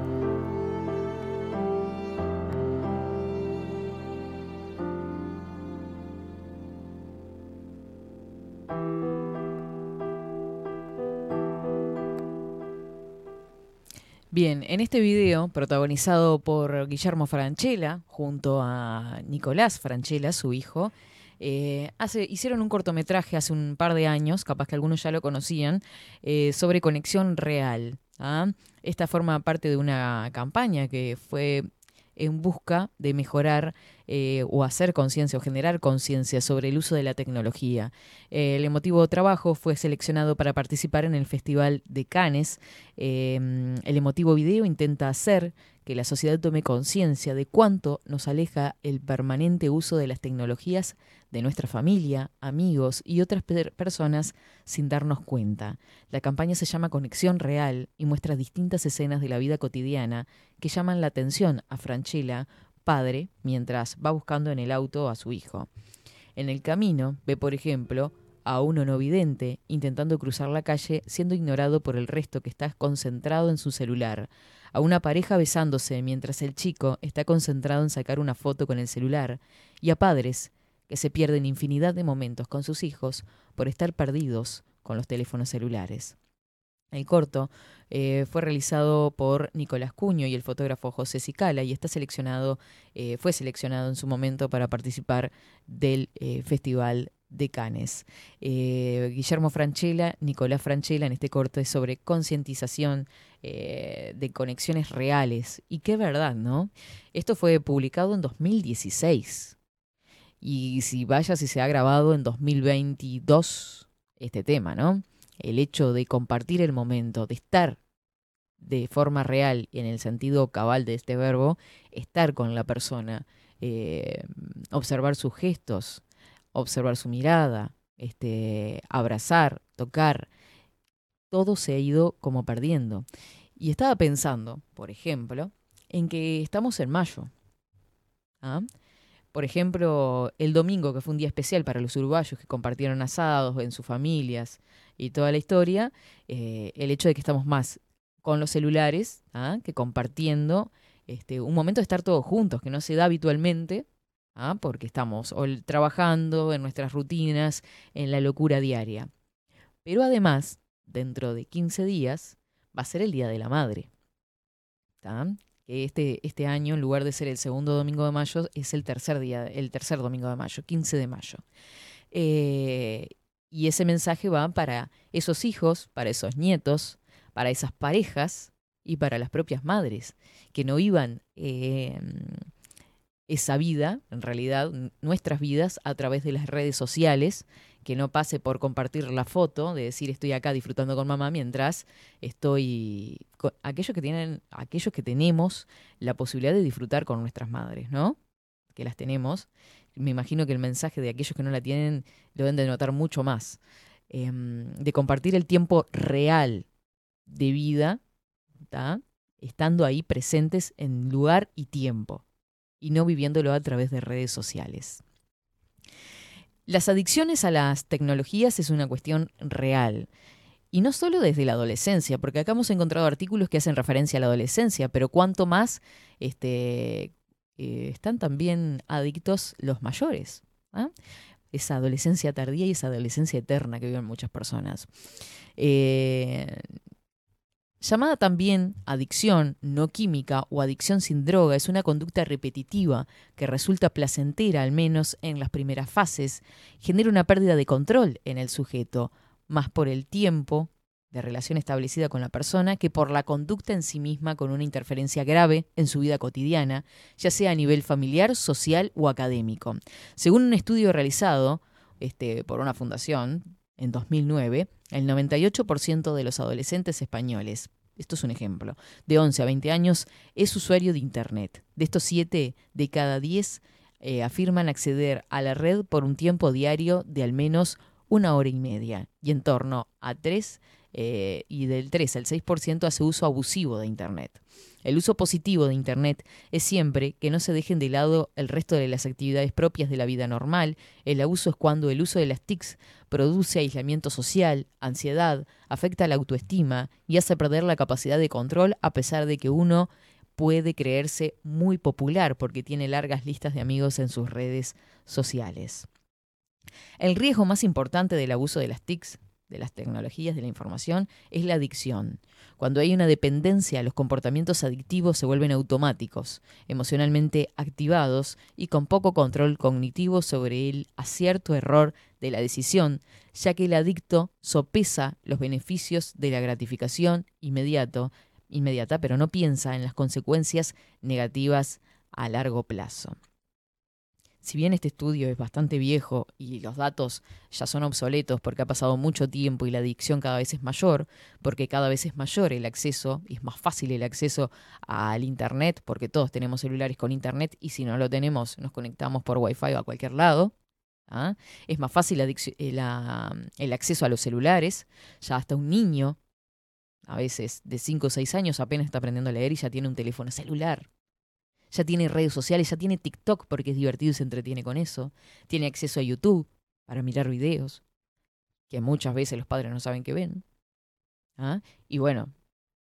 En este video, protagonizado por Guillermo Franchella, junto a Nicolás Franchella, su hijo, eh, hicieron un cortometraje hace un par de años, capaz que algunos ya lo conocían, eh, sobre conexión real. ¿ah? Esta forma parte de una campaña que fue en busca de mejorar eh, o hacer conciencia o generar conciencia sobre el uso de la tecnología. Eh, el emotivo trabajo fue seleccionado para participar en el Festival de Cannes. Eh, el emotivo video intenta hacer que la sociedad tome conciencia de cuánto nos aleja el permanente uso de las tecnologías de nuestra familia, amigos y otras per- personas sin darnos cuenta. La campaña se llama Conexión Real y muestra distintas escenas de la vida cotidiana que llaman la atención a Franchella, padre, mientras va buscando en el auto a su hijo. En el camino ve, por ejemplo, a uno no vidente intentando cruzar la calle siendo ignorado por el resto que está concentrado en su celular, a una pareja besándose mientras el chico está concentrado en sacar una foto con el celular, y a padres que se pierden infinidad de momentos con sus hijos por estar perdidos con los teléfonos celulares. El corto eh, fue realizado por Nicolás Cuño y el fotógrafo José Cicala y está seleccionado, eh, fue seleccionado en su momento para participar del eh, Festival de Cannes. Guillermo Franchella, Nicolás Franchella en este corto es sobre concientización de conexiones reales. Y qué verdad, ¿no? Esto fue publicado en 2016. Y si vaya, si se ha grabado en 2022 este tema, ¿no? El hecho de compartir el momento, de estar de forma real, y en el sentido cabal de este verbo, estar con la persona, eh, observar sus gestos, observar su mirada, este, abrazar, tocar, todo se ha ido como perdiendo. Y estaba pensando, por ejemplo, en que estamos en mayo. ¿ah? Por ejemplo, el domingo, que fue un día especial para los uruguayos que compartieron asados en sus familias y toda la historia, eh, el hecho de que estamos más con los celulares ¿ah? que compartiendo este, un momento de estar todos juntos, que no se da habitualmente, ¿ah? porque estamos o trabajando en nuestras rutinas, en la locura diaria. Pero además, dentro de 15 días, va a ser el Día de la Madre. ¿tá? Que este, este año, en lugar de ser el segundo domingo de mayo, es el tercer día, el tercer domingo de mayo, 15 de mayo. Eh, y ese mensaje va para esos hijos, para esos nietos, para esas parejas y para las propias madres, que no vivan eh, esa vida, en realidad nuestras vidas, a través de las redes sociales, que no pase por compartir la foto, de decir estoy acá disfrutando con mamá mientras estoy con aquellos que tienen, aquellos que tenemos la posibilidad de disfrutar con nuestras madres, ¿no? Que las tenemos. Me imagino que el mensaje de aquellos que no la tienen lo deben de notar mucho más. Em, de compartir el tiempo real de vida, ¿tá? estando ahí presentes en lugar y tiempo, y no viviéndolo a través de redes sociales. Las adicciones a las tecnologías es una cuestión real. Y no solo desde la adolescencia, porque acá hemos encontrado artículos que hacen referencia a la adolescencia, pero cuanto más este, eh, están también adictos los mayores. ¿ah? Esa adolescencia tardía y esa adolescencia eterna que viven muchas personas. Eh, Llamada también adicción no química o adicción sin droga, es una conducta repetitiva que resulta placentera al menos en las primeras fases, genera una pérdida de control en el sujeto, más por el tiempo de relación establecida con la persona que por la conducta en sí misma con una interferencia grave en su vida cotidiana, ya sea a nivel familiar, social o académico. Según un estudio realizado este, por una fundación en 2009, el 98% de los adolescentes españoles, esto es un ejemplo, de 11 a 20 años, es usuario de Internet. De estos 7 de cada 10 eh, afirman acceder a la red por un tiempo diario de al menos una hora y media, y en torno a 3 eh, y del 3 al 6% hace uso abusivo de Internet. El uso positivo de Internet es siempre que no se dejen de lado el resto de las actividades propias de la vida normal. El abuso es cuando el uso de las TICs produce aislamiento social, ansiedad, afecta la autoestima y hace perder la capacidad de control a pesar de que uno puede creerse muy popular porque tiene largas listas de amigos en sus redes sociales. El riesgo más importante del abuso de las TICs de las tecnologías, de la información, es la adicción. Cuando hay una dependencia, los comportamientos adictivos se vuelven automáticos, emocionalmente activados y con poco control cognitivo sobre el acierto error de la decisión, ya que el adicto sopesa los beneficios de la gratificación inmediato, inmediata, pero no piensa en las consecuencias negativas a largo plazo. Si bien este estudio es bastante viejo y los datos ya son obsoletos porque ha pasado mucho tiempo y la adicción cada vez es mayor, porque cada vez es mayor el acceso y es más fácil el acceso al Internet, porque todos tenemos celulares con Internet y si no lo tenemos nos conectamos por Wi-Fi a cualquier lado. ¿ah? Es más fácil eh, la- el acceso a los celulares, ya hasta un niño, a veces de 5 o 6 años, apenas está aprendiendo a leer y ya tiene un teléfono celular ya tiene redes sociales, ya tiene TikTok porque es divertido y se entretiene con eso, tiene acceso a YouTube para mirar videos, que muchas veces los padres no saben que ven. ¿ah? Y bueno,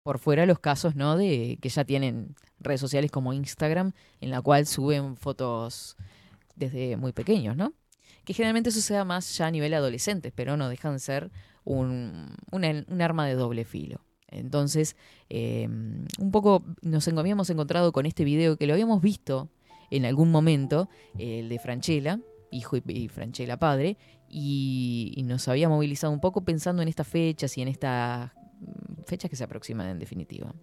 por fuera los casos, ¿no? De que ya tienen redes sociales como Instagram, en la cual suben fotos desde muy pequeños, ¿no? Que generalmente eso se da más ya a nivel adolescentes, pero no dejan de ser un, un arma de doble filo. Entonces, eh, un poco nos habíamos encontrado con este video que lo habíamos visto en algún momento, el de Franchella, hijo y, y Franchella padre, y, y nos había movilizado un poco pensando en estas fechas y en estas mm, fechas que se aproximan en definitiva.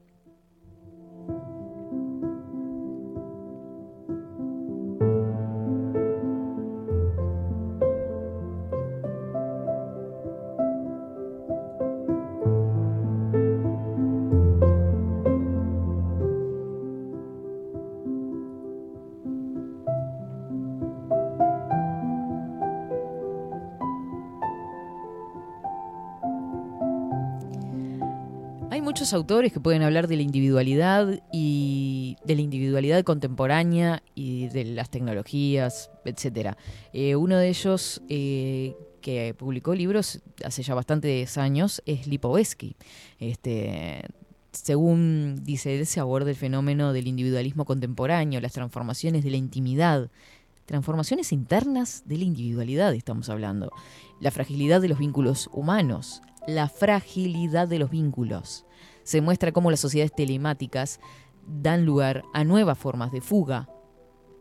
Autores que pueden hablar de la individualidad y de la individualidad contemporánea y de las tecnologías, etcétera. Eh, uno de ellos eh, que publicó libros hace ya bastantes años es Lipovetsky. Este, según dice él, se aborda el fenómeno del individualismo contemporáneo, las transformaciones de la intimidad, transformaciones internas de la individualidad, estamos hablando, la fragilidad de los vínculos humanos, la fragilidad de los vínculos. Se muestra cómo las sociedades telemáticas dan lugar a nuevas formas de fuga,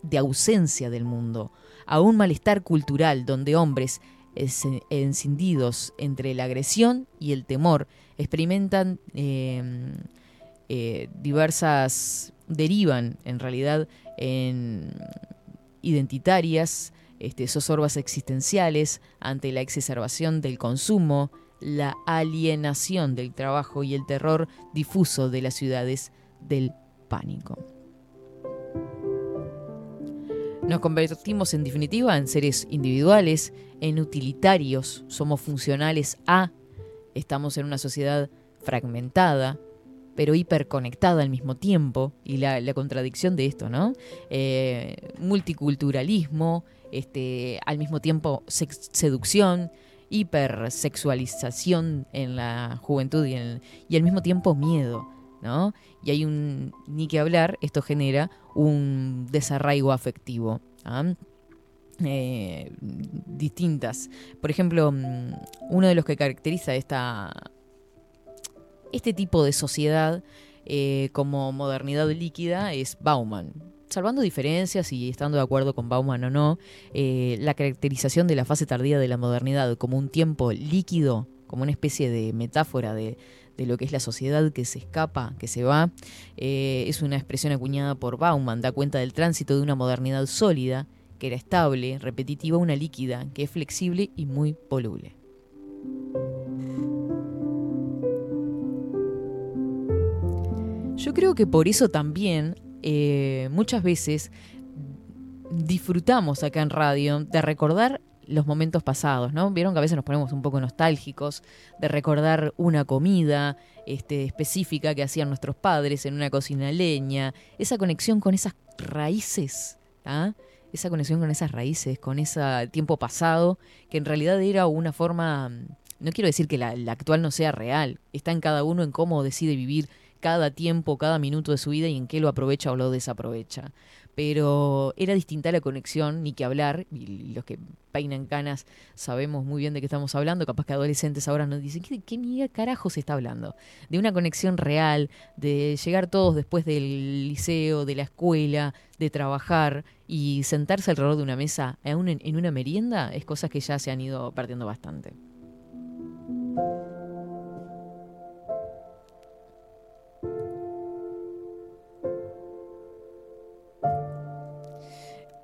de ausencia del mundo, a un malestar cultural donde hombres es- encendidos entre la agresión y el temor experimentan eh, eh, diversas, derivan en realidad en identitarias, este, zozorbas existenciales ante la exacerbación del consumo, la alienación del trabajo y el terror difuso de las ciudades del pánico. Nos convertimos en definitiva en seres individuales, en utilitarios, somos funcionales a, estamos en una sociedad fragmentada, pero hiperconectada al mismo tiempo, y la, la contradicción de esto, ¿no? Eh, multiculturalismo, este, al mismo tiempo seducción, hipersexualización en la juventud y, en- y al mismo tiempo miedo, ¿no? Y hay un, ni que hablar, esto genera un desarraigo afectivo. ¿ah? Eh, distintas. Por ejemplo, mm, uno de los que caracteriza esta, este tipo de sociedad eh, como modernidad líquida es Bauman. Salvando diferencias y estando de acuerdo con Bauman o no, eh, la caracterización de la fase tardía de la modernidad como un tiempo líquido, como una especie de metáfora de, lo que es la sociedad que se escapa, que se va, eh, es una expresión acuñada por Bauman, da cuenta del tránsito de una modernidad sólida, que era estable, repetitiva, una líquida, que es flexible y muy voluble. Yo creo que por eso también eh, muchas veces disfrutamos acá en radio de recordar los momentos pasados, ¿no? Vieron que a veces nos ponemos un poco nostálgicos de recordar una comida este, específica que hacían nuestros padres en una cocina leña, esa conexión con esas raíces, ¿ah? esa conexión con esas raíces, con ese tiempo pasado, que en realidad era una forma, no quiero decir que la actual no sea real, está en cada uno en cómo decide vivir cada tiempo, cada minuto de su vida y en qué lo aprovecha o lo desaprovecha. pero era distinta la conexión, ni que hablar, y los que peinan canas sabemos muy bien de qué estamos hablando, capaz que adolescentes ahora nos dicen, ¿qué, qué mierda carajo se está hablando? De una conexión real, de llegar todos después del liceo, de la escuela, de trabajar y sentarse alrededor de una mesa en una merienda, es cosas que ya se han ido perdiendo bastante.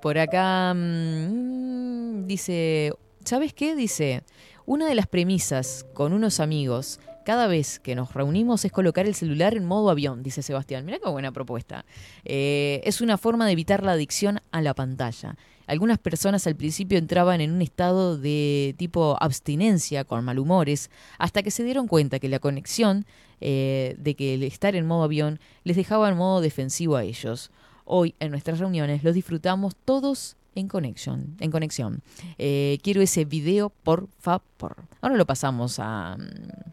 Por acá mm, dice, ¿sabes qué? Dice, una de las premisas con unos amigos cada vez que nos reunimos es colocar el celular en modo avión, dice Sebastián. Mira qué buena propuesta. Eh, es una forma de evitar la adicción a la pantalla. Algunas personas al principio entraban en un estado de tipo abstinencia, con malhumores, hasta que se dieron cuenta que la conexión eh, de que el estar en modo avión les dejaba en modo defensivo a ellos. Hoy en nuestras reuniones los disfrutamos todos en conexión. En conexión. Eh, quiero ese video, por favor. Ahora lo pasamos a, mm,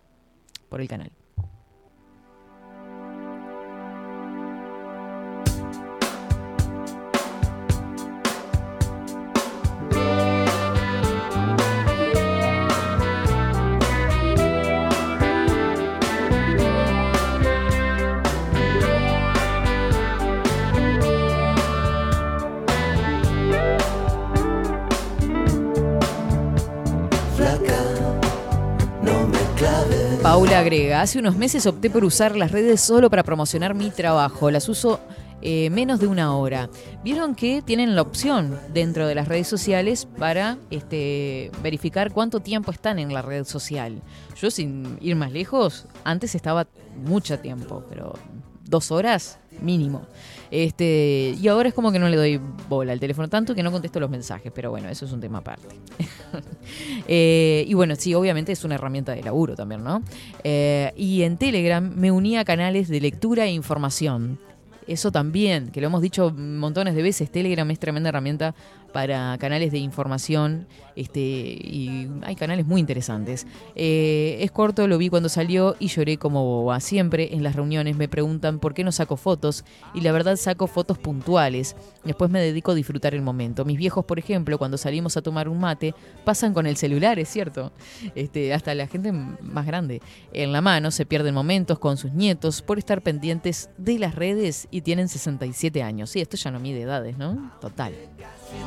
por el canal. Paula agrega, hace unos meses opté por usar las redes solo para promocionar mi trabajo. Las uso eh, menos de una hora. Vieron que tienen la opción dentro de las redes sociales para este, verificar cuánto tiempo están en la red social. Yo sin ir más lejos, antes estaba mucho tiempo, pero dos horas mínimo. Este, y ahora es como que no le doy bola al teléfono tanto que no contesto los mensajes, pero bueno, eso es un tema aparte. Eh, y bueno, sí, obviamente es una herramienta de laburo también, ¿no? Eh, y en Telegram me uní a canales de lectura e información. Eso también, que lo hemos dicho montones de veces, Telegram es tremenda herramienta para canales de información este, y hay canales muy interesantes. Eh, es corto, lo vi cuando salió y lloré como boba. Siempre en las reuniones me preguntan por qué no saco fotos y la verdad saco fotos puntuales. Después me dedico a disfrutar el momento. Mis viejos, por ejemplo, cuando salimos a tomar un mate, pasan con el celular, es cierto. Este, hasta la gente más grande. En la mano se pierden momentos con sus nietos por estar pendientes de las redes y tienen 67 años. Sí, esto ya no mide edades, ¿no? Total.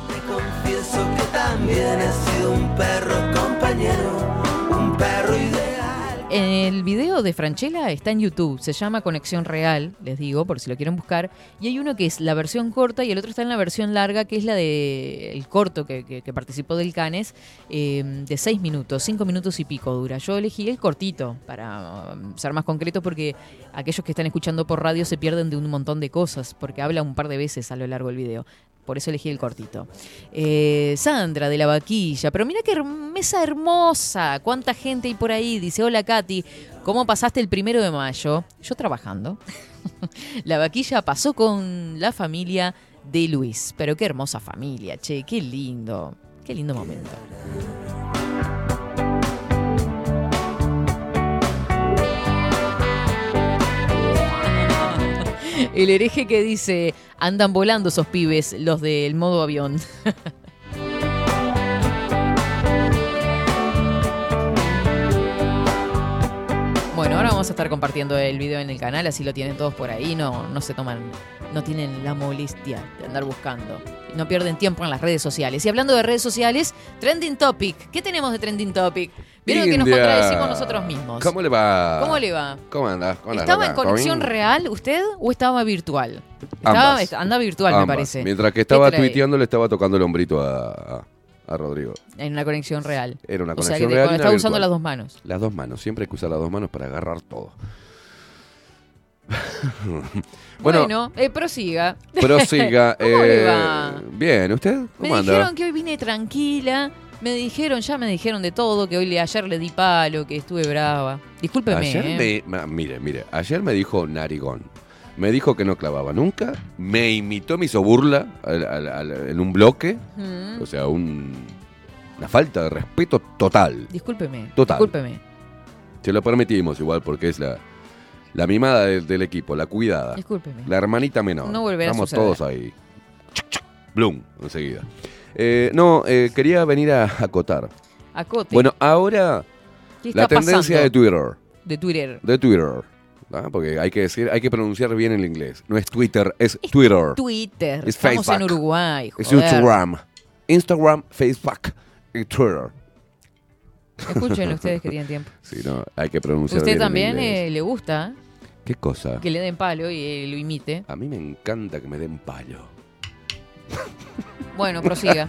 Te confieso que también he sido un perro compañero, un perro ideal. El video de Franchella está en YouTube, se llama Conexión Real, les digo, por si lo quieren buscar. Y hay uno que es la versión corta y el otro está en la versión larga, que es la de el corto que, que- que participó del Canes, eh, de 6 minutos, 5 minutos y pico dura. Yo elegí el cortito para um, ser más concreto porque aquellos que están escuchando por radio se pierden de un montón de cosas, porque habla un par de veces a lo largo del video. Por eso elegí el cortito. Eh, Sandra de la vaquilla. Pero mira qué mesa hermosa. ¿Cuánta gente hay por ahí? Dice, hola Katy. ¿Cómo pasaste el primero de mayo? Yo trabajando. la vaquilla pasó con la familia de Luis. Pero qué hermosa familia, che. Qué lindo. Qué lindo momento. El hereje que dice, andan volando esos pibes, los del modo avión. Bueno, ahora vamos a estar compartiendo el video en el canal, así lo tienen todos por ahí, no, no se toman, no tienen la molestia de andar buscando. No pierden tiempo en las redes sociales. Y hablando de redes sociales, Trending Topic. ¿Qué tenemos de Trending Topic? Vieron que nos contradecimos nosotros mismos. ¿Cómo le va? ¿Cómo le va? ¿Cómo anda? ¿Cómo anda, ¿Estaba en conexión real usted o estaba virtual? Estaba, Ambas. anda virtual, me parece. Mientras que ¿Qué estaba tuiteando, le estaba tocando el hombrito a, a- a Rodrigo. En una conexión real. Era una O sea, conexión que te- real. estaba usando las dos manos. Las dos manos. Siempre hay que usar las dos manos para agarrar todo. Bueno, bueno, eh, prosiga. prosiga. ¿Cómo le eh, va? Bien, ¿usted? Me ¿Cómo anda? dijeron que hoy vine tranquila. Me dijeron, ya me dijeron de todo, que hoy ayer le di palo, que estuve brava. Discúlpeme. Ayer eh. me, mire, mire, ayer me dijo narigón. Me dijo que no clavaba nunca. Me imitó, me hizo burla al- al- al- en un bloque. Mm. O sea, un- una falta de respeto total. Discúlpeme. Total. Discúlpeme. Se lo permitimos igual porque es la, la mimada del, del equipo, la cuidada. Discúlpeme. La hermanita menor. No volverá a Estamos todos ahí. Bloom, enseguida. Eh, no, eh, quería venir a acotar. Acote. Bueno, ahora ¿Qué la está tendencia pasando? de Twitter. De Twitter. De Twitter. ¿ah? Porque hay que decir, hay que pronunciar bien el inglés. No es Twitter, es Twitter. Twitter. Es Estamos en Facebook. Uruguay. Es joder. Instagram. Instagram, Facebook y Twitter. Escuchen ustedes que tienen tiempo. Sí, no, hay que pronunciar Usted bien el también inglés. eh, le gusta ¿Qué cosa? que le den palo y eh, lo imite. A mí me encanta que me den palo. Bueno, prosiga.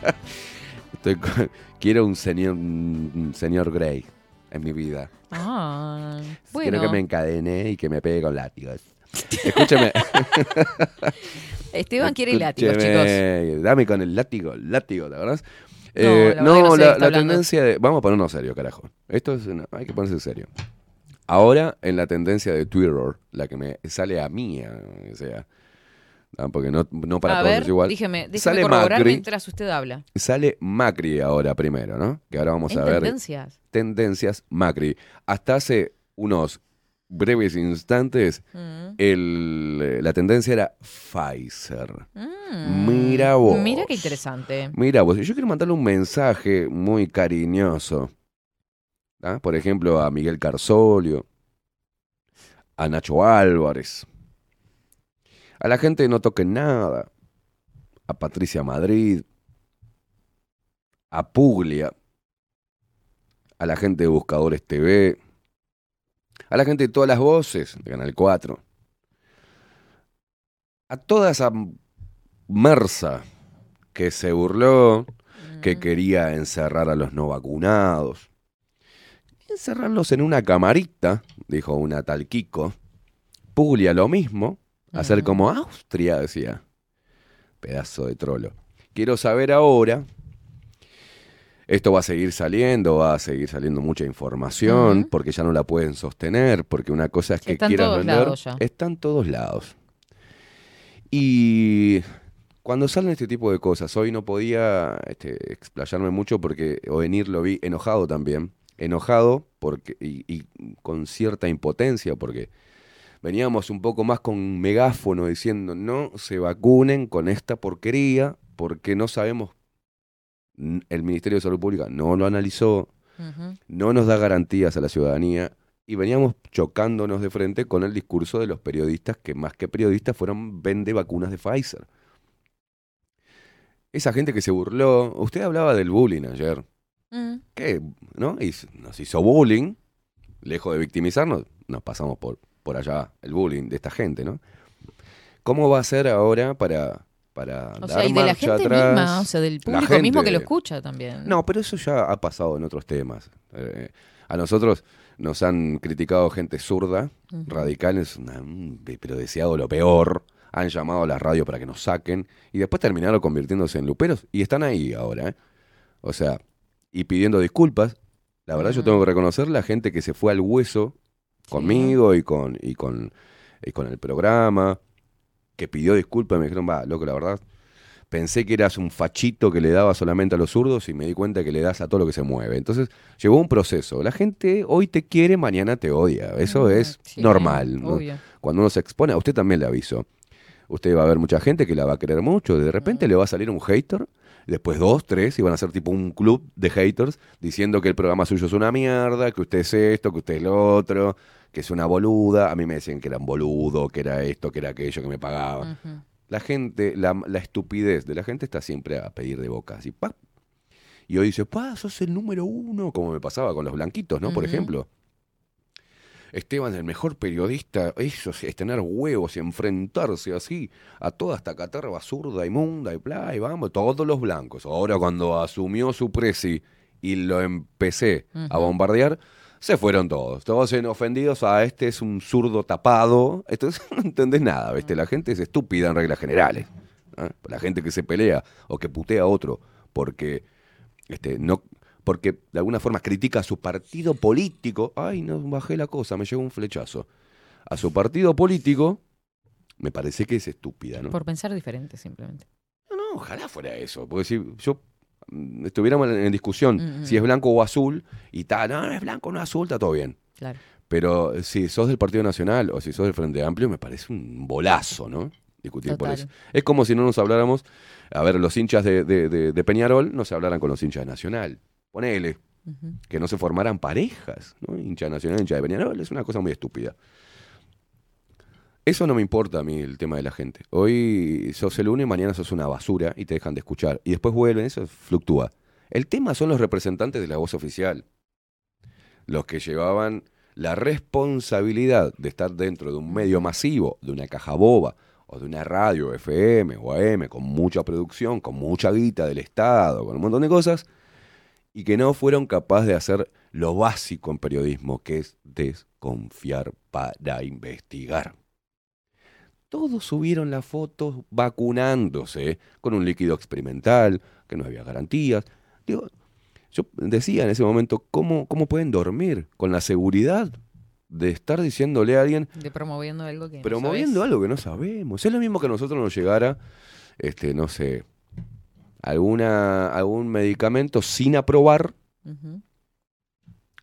Estoy con- quiero un señor, un señor Grey en mi vida. Ah, Quiero que me encadene y que me pegue con látigos. Escúcheme. Esteban quiere látigos, chicos. Escúcheme, Dame con el látigo, látigo, ¿la verdad? No, Eh, la verdad que no, no sé de qué la, está la hablando. tendencia de. Vamos a ponernos serio, carajo. Esto es. una- hay que ponerse serio. Ahora, en la tendencia de Twitter, la que me sale a mí, o sea. Porque no, no para a todos ver, es igual. déjeme, déjeme sale corroborar Macri, mientras usted habla. sale Macri ahora primero, ¿no? Que ahora vamos ¿En a ver. tendencias? Tendencias Macri. Hasta hace unos breves instantes, Mm. el, eh, la tendencia era Pfizer. Mm. Mira vos. Mira qué interesante. Mira vos, yo quiero mandarle un mensaje muy cariñoso. ¿Ah? Por ejemplo, a Miguel Carsolio, a Nacho Álvarez, a la gente de No Toquen Nada, a Patricia Madrid, a Puglia, a la gente de Buscadores TV, a la gente de todas las voces de Canal 4, a toda esa mersa que se burló, que quería encerrar a los no vacunados. Encerrarlos en una camarita, dijo una tal Kiko. Puglia lo mismo, hacer como Austria, decía. Pedazo de trolo. Quiero saber ahora, esto va a seguir saliendo, va a seguir saliendo mucha información, porque ya no la pueden sostener, porque una cosa es que Está en quieras todos vender, lados ya. está en todos lados. Y cuando salen este tipo de cosas, hoy no podía este, explayarme mucho porque o venir lo vi enojado también. Enojado porque, y, y con cierta impotencia porque veníamos un poco más con megáfono diciendo no se vacunen con esta porquería porque no sabemos, el Ministerio de Salud Pública no lo analizó, no nos da garantías a la ciudadanía y veníamos chocándonos de frente con el discurso de los periodistas que más que periodistas fueron vende vacunas de Pfizer. Esa gente que se burló, usted hablaba del bullying ayer, Mm. que ¿no? Y nos hizo bullying, lejos de victimizarnos, nos pasamos por, por allá el bullying de esta gente, ¿no? ¿Cómo va a ser ahora para, para O dar sea, y de la gente atrás? misma, o sea, del público mismo que lo escucha también. no, pero eso ya ha pasado en otros temas. Eh, a nosotros nos han criticado gente zurda, radicales, una- un- pero deseado lo peor. Han llamado a las radios para que nos saquen y después terminaron convirtiéndose en luperos y están ahí ahora. ¿eh? O sea, y pidiendo disculpas. La verdad, yo Ujú. tengo que reconocer la gente que se fue al hueso conmigo y con, y con, y con el programa, que pidió disculpas y me dijeron, va, loco, la verdad, pensé que eras un fachito que le daba solamente a los zurdos y me di cuenta que le das a todo lo que se mueve. Entonces, llevó un proceso. La gente hoy te quiere, mañana te odia. Eso Mm, es sí, normal. Cuando uno se expone, a usted también le aviso. Usted va a ver mucha gente que la va a querer mucho. De repente le va a salir un hater, después dos, tres, y van a ser tipo un club de haters diciendo que el programa suyo es una mierda, que usted es esto, que usted es lo otro, que es una boluda. A mí me decían que era un boludo, que era esto, que era aquello, que me pagaban. La gente, la, la estupidez de la gente está siempre a pedir de boca, así, pa. Y hoy dice, pa, sos el número uno, como me pasaba con los blanquitos, ¿no? Por ejemplo. Esteban, el mejor periodista, eso es tener huevos y enfrentarse así a toda esta catarba zurda, inmunda y bla, y vamos, todos los blancos. Ahora cuando asumió su presi y lo empecé a bombardear, se fueron todos, todos en ofendidos a este es un zurdo tapado. Entonces no entendés nada, ¿viste? La gente es estúpida en reglas generales. ¿ah? La gente que se pelea o que putea a otro porque este, no porque de alguna forma critica a su partido político. Ay, no bajé la cosa, me llegó un flechazo. A su partido político, me parece que es estúpida, ¿no? Por pensar diferente, simplemente. No, no, ojalá fuera eso. Porque si yo mm, estuviéramos en, en discusión Mm, mm. si es blanco o azul, y tal, no, no es blanco, no es azul, está todo bien. Claro. Pero si sos del Partido Nacional o si sos del Frente Amplio, me parece un bolazo, ¿no? discutir por eso. Es como si no nos habláramos, a ver, los hinchas de, de- de- de Peñarol no se hablaran con los hinchas de Nacional. Ponele, que no se formaran parejas, ¿no? Hincha Nacional, hincha de Peñarol, es una cosa muy estúpida. Eso no me importa a mí el tema de la gente. Hoy sos el uno y mañana sos una basura y te dejan de escuchar. Y después vuelven, eso fluctúa. El tema son los representantes de la voz oficial. Los que llevaban la responsabilidad de estar dentro de un medio masivo, de una caja boba, o de una radio FM o AM, con mucha producción, con mucha guita del Estado, con un montón de cosas, y que no fueron capaces de hacer lo básico en periodismo, que es desconfiar para investigar. Todos subieron las fotos vacunándose con un líquido experimental, que no había garantías. Digo, yo decía en ese momento, ¿cómo, cómo pueden dormir con la seguridad de estar diciéndole a alguien, De promoviendo algo que no promoviendo algo que no sabemos? Es lo mismo que a nosotros nos llegara, este, no sé, alguna, algún medicamento sin aprobar,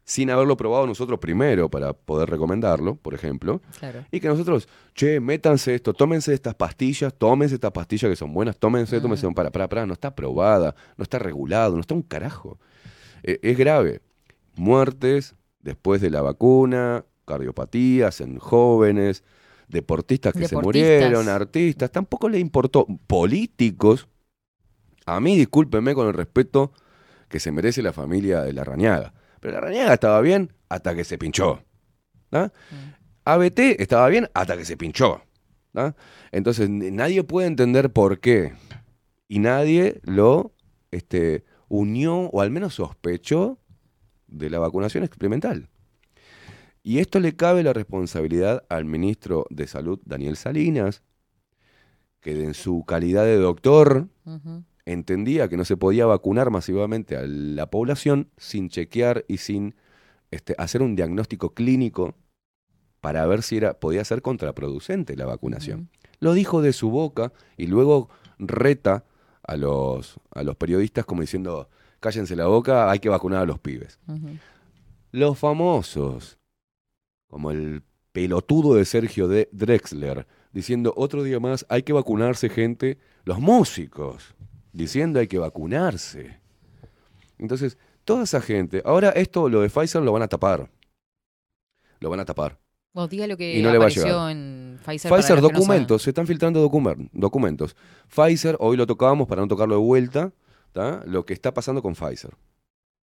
sin haberlo probado nosotros primero para poder recomendarlo, por ejemplo. Claro. Y que nosotros, che, métanse esto, tómense estas pastillas, tómense estas pastillas que son buenas, tómense, tómense, para, para, para, no está aprobada, no está regulado, no está un carajo. Eh, es grave. Muertes después de la vacuna, cardiopatías en jóvenes, deportistas que se murieron, artistas, tampoco le importó. Políticos, a mí discúlpenme con el respeto que se merece la familia de la Rañaga. Pero la Rañaga estaba bien hasta que se pinchó. ¿ah? ABT estaba bien hasta que se pinchó. ¿ah? Entonces nadie puede entender por qué. Y nadie lo este, unió o al menos sospechó de la vacunación experimental. Y esto le cabe la responsabilidad al ministro de Salud, Daniel Salinas, que en su calidad de doctor. Entendía que no se podía vacunar masivamente a la población sin chequear y sin este, hacer un diagnóstico clínico para ver si era, podía ser contraproducente la vacunación. Lo dijo de su boca y luego reta a los, a los periodistas como diciendo, cállense la boca, hay que vacunar a los pibes. Los famosos, como el pelotudo de Sergio de Drexler, diciendo otro día más, hay que vacunarse gente, los músicos, diciendo hay que vacunarse. Entonces, toda esa gente, ahora esto, lo de Pfizer lo van a tapar. Lo van a tapar. Bueno, diga lo que Y no le va a llegar. en Pfizer. Pfizer, no documentos, se están filtrando documen- documentos. Pfizer, hoy lo tocábamos para no tocarlo de vuelta, ¿tá? lo que está pasando con Pfizer.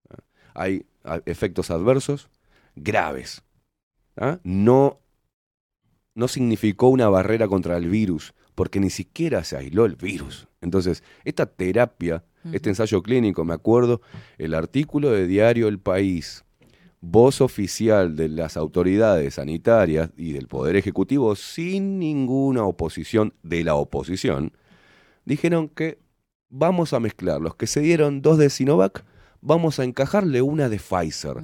¿tá? Hay a- efectos adversos graves. ¿tá? No, no significó una barrera contra el virus, porque ni siquiera se aisló el virus. Entonces, esta terapia, este ensayo clínico, me acuerdo, el artículo de Diario El País, voz oficial de las autoridades sanitarias y del Poder Ejecutivo, sin ninguna oposición de la oposición, dijeron que vamos a mezclar los que se dieron dos de Sinovac, vamos a encajarle una de Pfizer.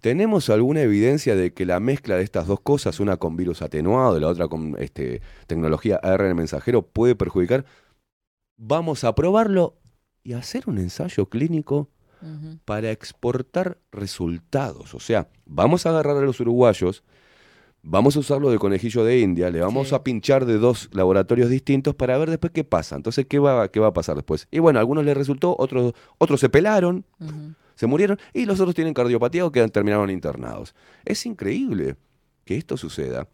¿Tenemos alguna evidencia de que la mezcla de estas dos cosas, una con virus atenuado y la otra con este, tecnología ARN mensajero, puede perjudicar? Vamos a probarlo y hacer un ensayo clínico para exportar resultados. O sea, vamos a agarrar a los uruguayos, vamos a usarlo de conejillo de India, le vamos Sí. a pinchar de dos laboratorios distintos para ver después qué pasa. Entonces, ¿qué va, qué va a pasar después? Y bueno, a algunos les resultó, otros, otros se pelaron, se murieron y los otros tienen cardiopatía o quedan, terminaron internados. Es increíble que esto suceda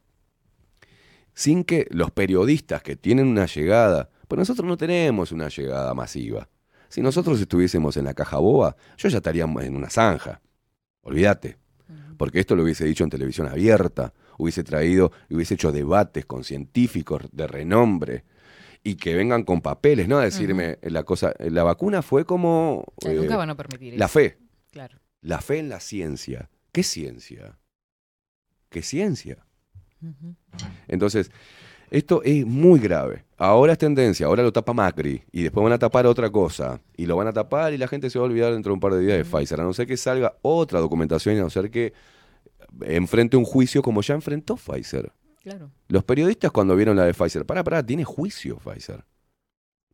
sin que los periodistas que tienen una llegada, pues nosotros no tenemos una llegada masiva. Si nosotros estuviésemos en la caja boba, yo ya estaríamos en una zanja. Olvídate. Porque esto lo hubiese dicho en televisión abierta, hubiese traído y hubiese hecho debates con científicos de renombre y que vengan con papeles, ¿no? A decirme, la cosa, la vacuna fue como... O sea, eh, nunca van a permitir La eso. fe. Claro. La fe en la ciencia. ¿Qué ciencia? ¿Qué ciencia? Entonces, esto es muy grave. Ahora es tendencia, ahora lo tapa Macri y después van a tapar otra cosa y lo van a tapar y la gente se va a olvidar dentro de un par de días de Pfizer, a no ser que salga otra documentación y a no ser que enfrente un juicio como ya enfrentó Pfizer. Claro. Los periodistas cuando vieron la de Pfizer, pará, pará, tiene juicio Pfizer.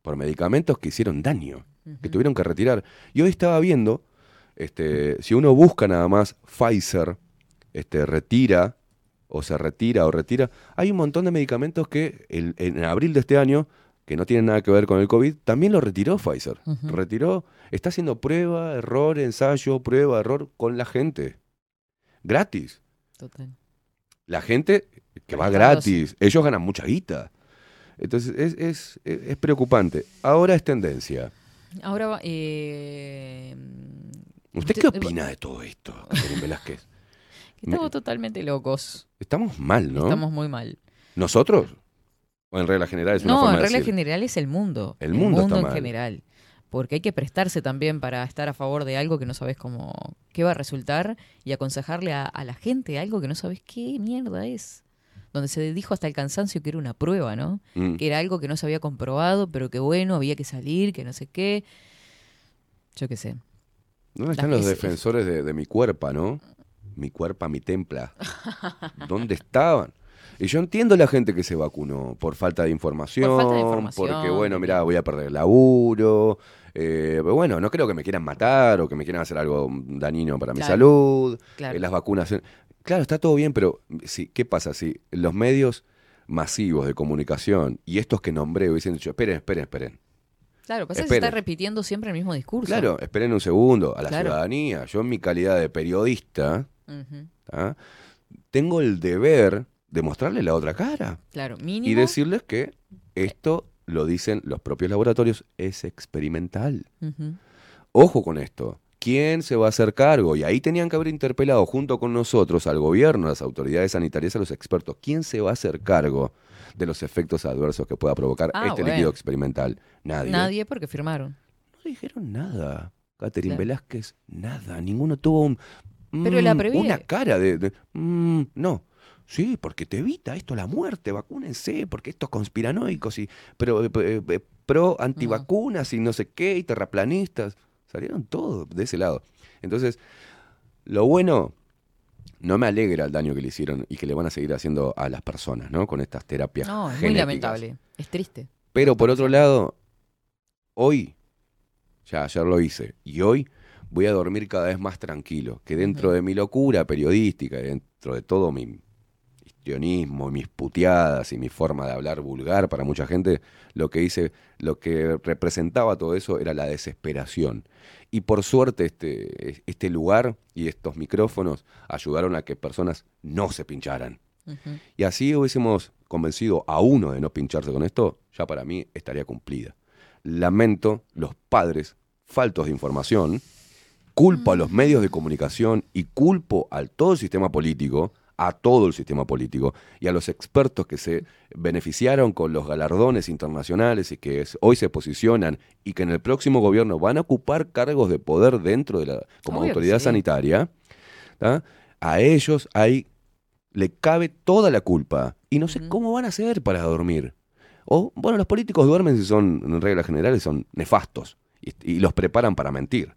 Por medicamentos que hicieron daño, que tuvieron que retirar. Y hoy estaba viendo, este, si uno busca nada más Pfizer, este, retira o se retira o retira. Hay un montón de medicamentos que el- en abril de este año, que no tienen nada que ver con el COVID, también lo retiró Pfizer. Retiró, está haciendo prueba, error, ensayo, prueba, error con la gente. Gratis. Total. La gente que va gratis, ellos ganan mucha guita. Entonces es, es, es- es preocupante. Ahora es tendencia. Ahora va. Eh, ¿Usted te- qué opina de todo esto, Catherine Velázquez? Estamos totalmente locos. Estamos mal, ¿no? Estamos muy mal. ¿Nosotros? ¿O en regla general es una No, forma en de regla decir? general es el mundo. El mundo está en mal. general. Porque hay que prestarse también para estar a favor de algo que no sabes cómo qué va a resultar y aconsejarle a, a la gente algo que no sabes qué mierda es. Donde se dijo hasta el cansancio que era una prueba, ¿no? Mm. Que era algo que no se había comprobado, pero que bueno, había que salir, que no sé qué. Yo qué sé. ¿Dónde están los es- defensores de, de mi cuerpo, no? Mi cuerpo, mi templa. ¿Dónde estaban? Y yo entiendo la gente que se vacunó por falta de información, Por falta de información, porque bueno, mira, voy a perder el laburo, eh, pero bueno, no creo que me quieran matar o que me quieran hacer algo dañino para mi Claro, salud, claro. eh, las vacunas. Claro, está todo bien, pero sí, ¿qué pasa si los medios masivos de comunicación y estos que nombré hubiesen dicho, esperen, esperen, esperen. Claro, pasa que se está repitiendo siempre el mismo discurso. Claro, esperen un segundo, a la Claro. ciudadanía. Yo en mi calidad de periodista, Tengo el deber de mostrarle la otra cara Claro, y decirles que esto, lo dicen los propios laboratorios, es experimental. Ojo con esto. ¿Quién se va a hacer cargo? Y ahí tenían que haber interpelado junto con nosotros al gobierno, a las autoridades sanitarias, a los expertos. ¿Quién se va a hacer cargo de los efectos adversos que pueda provocar Ah, este bueno. líquido experimental? Nadie. Nadie porque firmaron. No dijeron nada. Catherine Claro. Velázquez, nada. Ninguno tuvo un, Pero la mm, prevé. una cara de... de, mm, no. Sí, porque te evita esto la muerte, vacúnense, porque estos conspiranoicos y pero, eh, eh, eh, pro antivacunas y no sé qué, y terraplanistas, salieron todos de ese lado. Entonces, lo bueno, no me alegra el daño que le hicieron y que le van a seguir haciendo a las personas, ¿no? Con estas terapias. No, es muy lamentable. Es triste. Pero por otro lado, hoy, ya ayer lo hice, y hoy voy a dormir cada vez más tranquilo, que dentro de mi locura periodística, dentro de todo mi histrionismo, mis puteadas y mi forma de hablar vulgar para mucha gente, lo que hice, lo que representaba todo eso era la desesperación. Y por suerte este, este lugar y estos micrófonos ayudaron a que personas no se pincharan. Y así hubiésemos convencido a uno de no pincharse con esto, ya para mí estaría cumplida. Lamento los padres faltos de información, culpo a los medios de comunicación y culpo al todo el sistema político, a todo el sistema político y a los expertos que se beneficiaron con los galardones internacionales y que hoy se posicionan y que en el próximo gobierno van a ocupar cargos de poder dentro de la como Obvio autoridad sí. sanitaria, ¿tá? a ellos hay le cabe toda la culpa. Y no sé cómo van a hacer para dormir. O, bueno, los políticos duermen si son, en reglas generales, son nefastos. Y, y los preparan para mentir.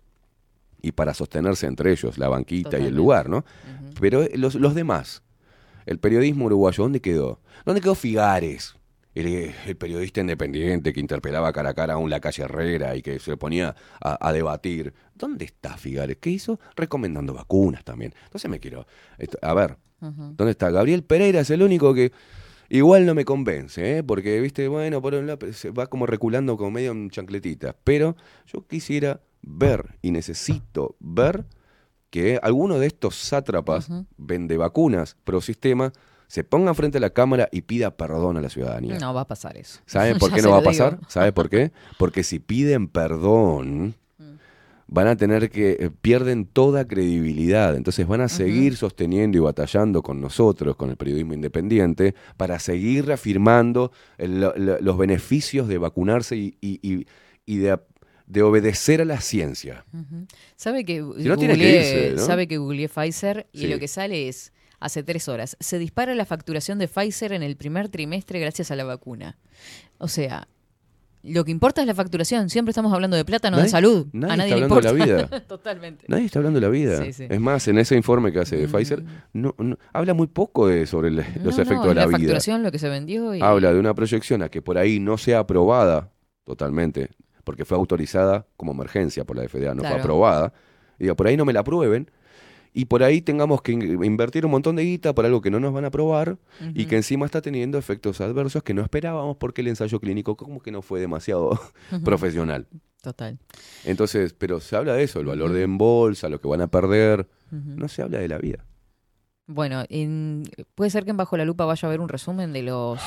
Y para sostenerse entre ellos, la banquita y el lugar, ¿no? Pero eh, los, los demás, el periodismo uruguayo, ¿dónde quedó? ¿Dónde quedó Figares? El, el periodista independiente que interpelaba cara a cara a un Lacalle Herrera y que se ponía a, a debatir. ¿Dónde está Figares? ¿Qué hizo? Recomendando vacunas también. Entonces me quiero... esto- a ver. ¿Dónde está? Gabriel Pereira es el único que igual no me convence, ¿eh? porque, viste, bueno, por un lado se va como reculando como medio en chancletitas. Pero yo quisiera ver y necesito ver que alguno de estos sátrapas vende vacunas pro sistema se ponga frente a la cámara y pida perdón a la ciudadanía. No va a pasar eso. ¿Saben por qué no va a pasar? ¿Sabe por qué? Porque si piden perdón, van a tener que, eh, pierden toda credibilidad. Entonces van a seguir sosteniendo y batallando con nosotros, con el periodismo independiente, para seguir reafirmando el- lo- lo- los beneficios de vacunarse y, y- y- y de, de obedecer a la ciencia. Sabe que, Si no, tiene que googleé- irse, ¿no? sabe que googleé Pfizer y Sí. lo que sale es, hace tres horas, se dispara la facturación de Pfizer en el primer trimestre gracias a la vacuna. O sea, lo que importa es la facturación. Siempre estamos hablando de plata, no de salud. nadie a nadie está le hablando de la vida. Totalmente. Nadie está hablando de la vida. Sí, sí. Es más, en ese informe que hace de Pfizer, no, no- habla muy poco de, sobre el- los No, efectos de la, la vida. facturación, lo que se vendió y... habla de una proyección a que por ahí no sea aprobada totalmente, porque fue autorizada como emergencia por la FDA, no Claro. fue aprobada. Y digo, por ahí no me la aprueben. y por ahí tengamos que in- invertir un montón de guita por algo que no nos van a probar y que encima está teniendo efectos adversos que no esperábamos porque el ensayo clínico como que no fue demasiado profesional. Total. Entonces, pero se habla de eso, el valor de en bolsa, lo que van a perder, no se habla de la vida. Bueno, en- puede ser que en Bajo la Lupa vaya a haber un resumen de los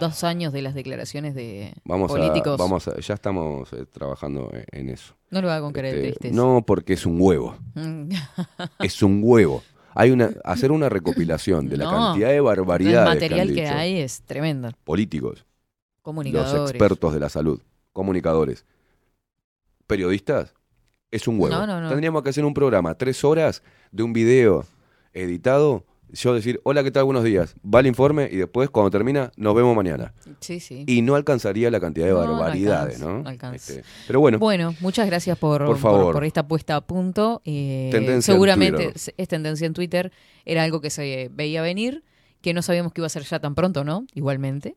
dos años de las declaraciones de Vamos políticos. a, vamos a, ya estamos eh, trabajando en, en eso. No lo haga con cara de Este, tristeza. no, porque es un huevo. Mm. es un huevo. Hay una hacer una recopilación de la No. cantidad de El barbaridades material que, que, han dicho hay es tremendo. políticos, los Comunicadores. expertos de la salud, comunicadores, periodistas, es un huevo. No. Tendríamos que hacer un programa, tres horas de un video editado, yo decir, hola, ¿qué tal? Buenos días. Va el informe y después, cuando termina, nos vemos mañana. Sí, sí. Y no alcanzaría la cantidad de No, no barbaridades, alcanza, ¿no? alcanza. Este, pero bueno, Bueno, muchas gracias por, Por favor. por esta puesta a punto. Eh, Tendencia en seguramente Twitter. es es tendencia en Twitter. Era algo que se veía venir, que no sabíamos que iba a ser ya tan pronto, ¿no? Igualmente.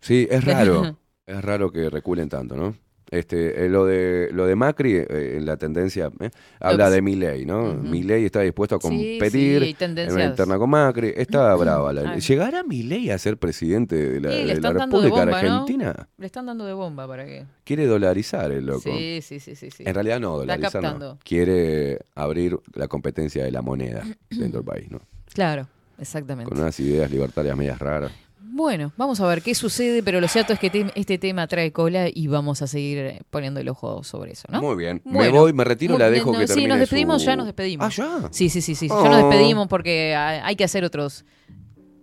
Sí, es raro. es raro que reculen tanto, ¿no? Este, eh, lo de lo de Macri, eh, en la tendencia, eh, habla de Milei, ¿no? Ujú. Milei está dispuesto a Sí, sí, competir en una interna con Macri. Está brava. la- Ah. ¿Llegará Milei a ser presidente de la, Sí, de la de República ¿no? Argentina? Le están dando de bomba para que. Quiere dolarizar el loco. Sí, sí, sí, sí. En realidad no, dolarizar no. Quiere abrir la competencia de la moneda dentro del país, ¿no? Claro, exactamente. Con unas ideas libertarias medias raras. Bueno, vamos a ver qué sucede, pero lo cierto es que te- este tema trae cola y vamos a seguir eh, poniendo el ojo sobre eso, ¿no? Muy bien. Bueno. me voy, me retiro, la dejo no, que Sí, termine nos despedimos, su- ya nos despedimos. Ah, ya. Sí, sí, sí, sí. Ya Oh. nos despedimos porque ah, hay que hacer otros.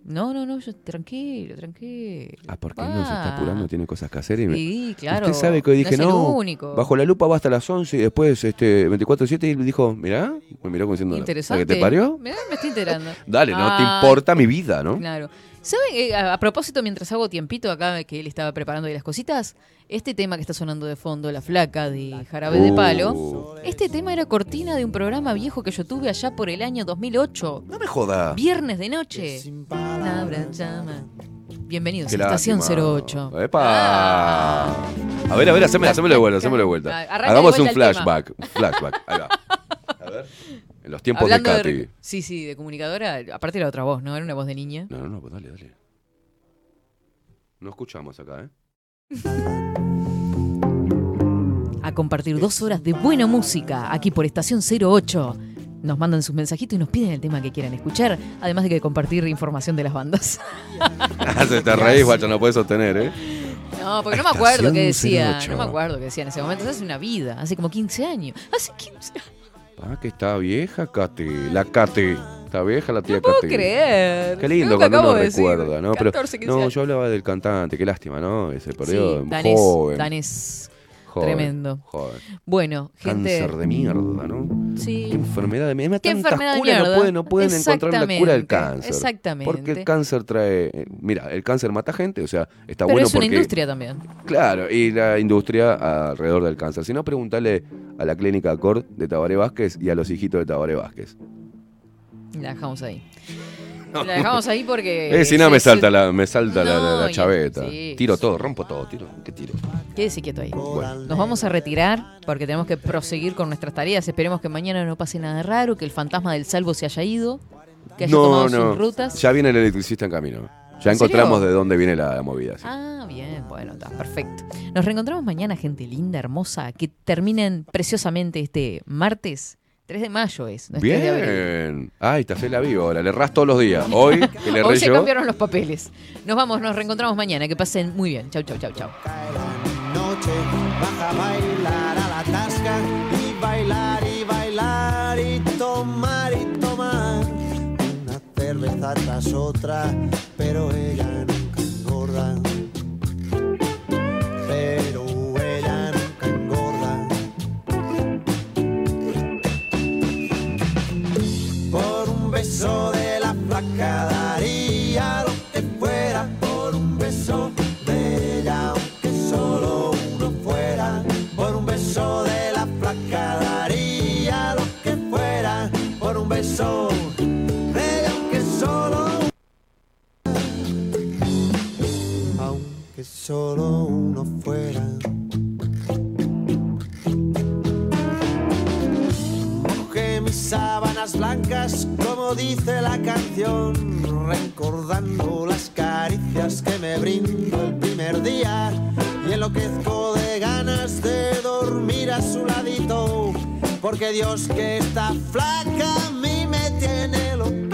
No, no, no, yo- tranquilo, tranquilo. Ah, porque no se está apurando, tiene cosas que hacer. Y me- Sí, claro. Usted sabe que hoy dije, no. no, único. bajo la lupa va hasta las 11 y después este 24-7 y dijo, mirá, me miró como diciendo, Interesante. ¿qué te parió? Mirá, me estoy enterando. Dale, no te Ah, importa mi vida, ¿no? Claro. ¿Saben? eh, a, a propósito, mientras hago tiempito acá que él estaba preparando ahí las cositas, este tema que está sonando de fondo, La Flaca de Jarabe de Palo, Uh, este tema era cortina de un programa viejo que yo tuve allá por el año 2008. no me joda. Viernes de noche. Abra llama. Bienvenidos Qué a Estación lástima. 08. ¡Epa! A ver, a ver, hacémelo, hacémelo de vuelta, hacémelo de vuelta. Arranca Hagamos un vuelta flashback. un Flashback. Ahí va. En los tiempos Hablando de Katy. sí, sí, de comunicadora, aparte era otra voz, ¿no? Era una voz de niña. No, no, no, pues dale, dale. No escuchamos acá, ¿eh? a compartir dos horas de buena música aquí por Estación 08. Nos mandan sus mensajitos y nos piden el tema que quieran escuchar, además de que compartir información de las bandas. Se te reís, guacho, no puedes sostener, ¿eh? No, porque no me acuerdo qué decía. No me 08. acuerdo qué decía en ese momento. Hace una vida, hace como 15 años. Hace 15 años. Ah, que está vieja, Katy. La Katy. Está vieja la tía No puedo creer. Qué lindo cuando uno recuerda, ¿no? Pero 14, 15 no, años. yo hablaba del cantante, qué lástima, ¿no? Ese periodo Sí, danés, joven, danés. Tremendo. Bueno, gente. Cáncer de mierda, ¿no? Sí. Qué enfermedad de mierda. Qué Tantas enfermedad de curas mierda. no pueden, no pueden encontrar la cura del cáncer. exactamente. Porque el cáncer trae. eh, Mira, el cáncer mata gente, o sea, está Pero bueno es una porque. industria también. Claro, y la industria alrededor del cáncer. Si no, pregúntale a la clínica Cort de Tabaré Vázquez y a los hijitos de Tabaré Vázquez. La dejamos ahí. La dejamos ahí porque. Eh, si no, me salta la, me salta la- la, la No, y- chaveta. sí. Tiro todo, rompo todo, tiro. ¿Qué tiro? Quédese quieto ahí. Bueno. Nos vamos a retirar porque tenemos que proseguir con nuestras tareas. Esperemos que mañana no pase nada raro, que el fantasma del salvo se haya ido, que haya tomado sus rutas. Ya viene el electricista en camino. Ya ¿En encontramos serio? de dónde viene la, la movida. sí. Ah, bien, bueno, está perfecto. Nos reencontramos mañana, gente linda, hermosa, que terminen preciosamente este martes. 3 de mayo es, no es 3 de abril. Bien. Ay, te hace la viva ahora. Le ras todos los días. Hoy, que le Hoy se yo. cambiaron los papeles. Nos vamos, nos reencontramos mañana. Que pasen muy bien. Chau, chau, chau, chau. noche baja a bailar a la tasca y bailar y bailar y tomar y tomar una cerveza tras otra, pero ella nunca beso de la flaca daría lo que fuera por un beso de ella, aunque solo uno fuera. Por un beso de la flaca daría lo que fuera por un beso de aunque solo aunque solo uno fuera. sábanas blancas, como dice la canción, recordando las caricias que me brindo el primer día y enloquezco de ganas de dormir a su ladito, porque Dios que está flaca a mí me tiene loco.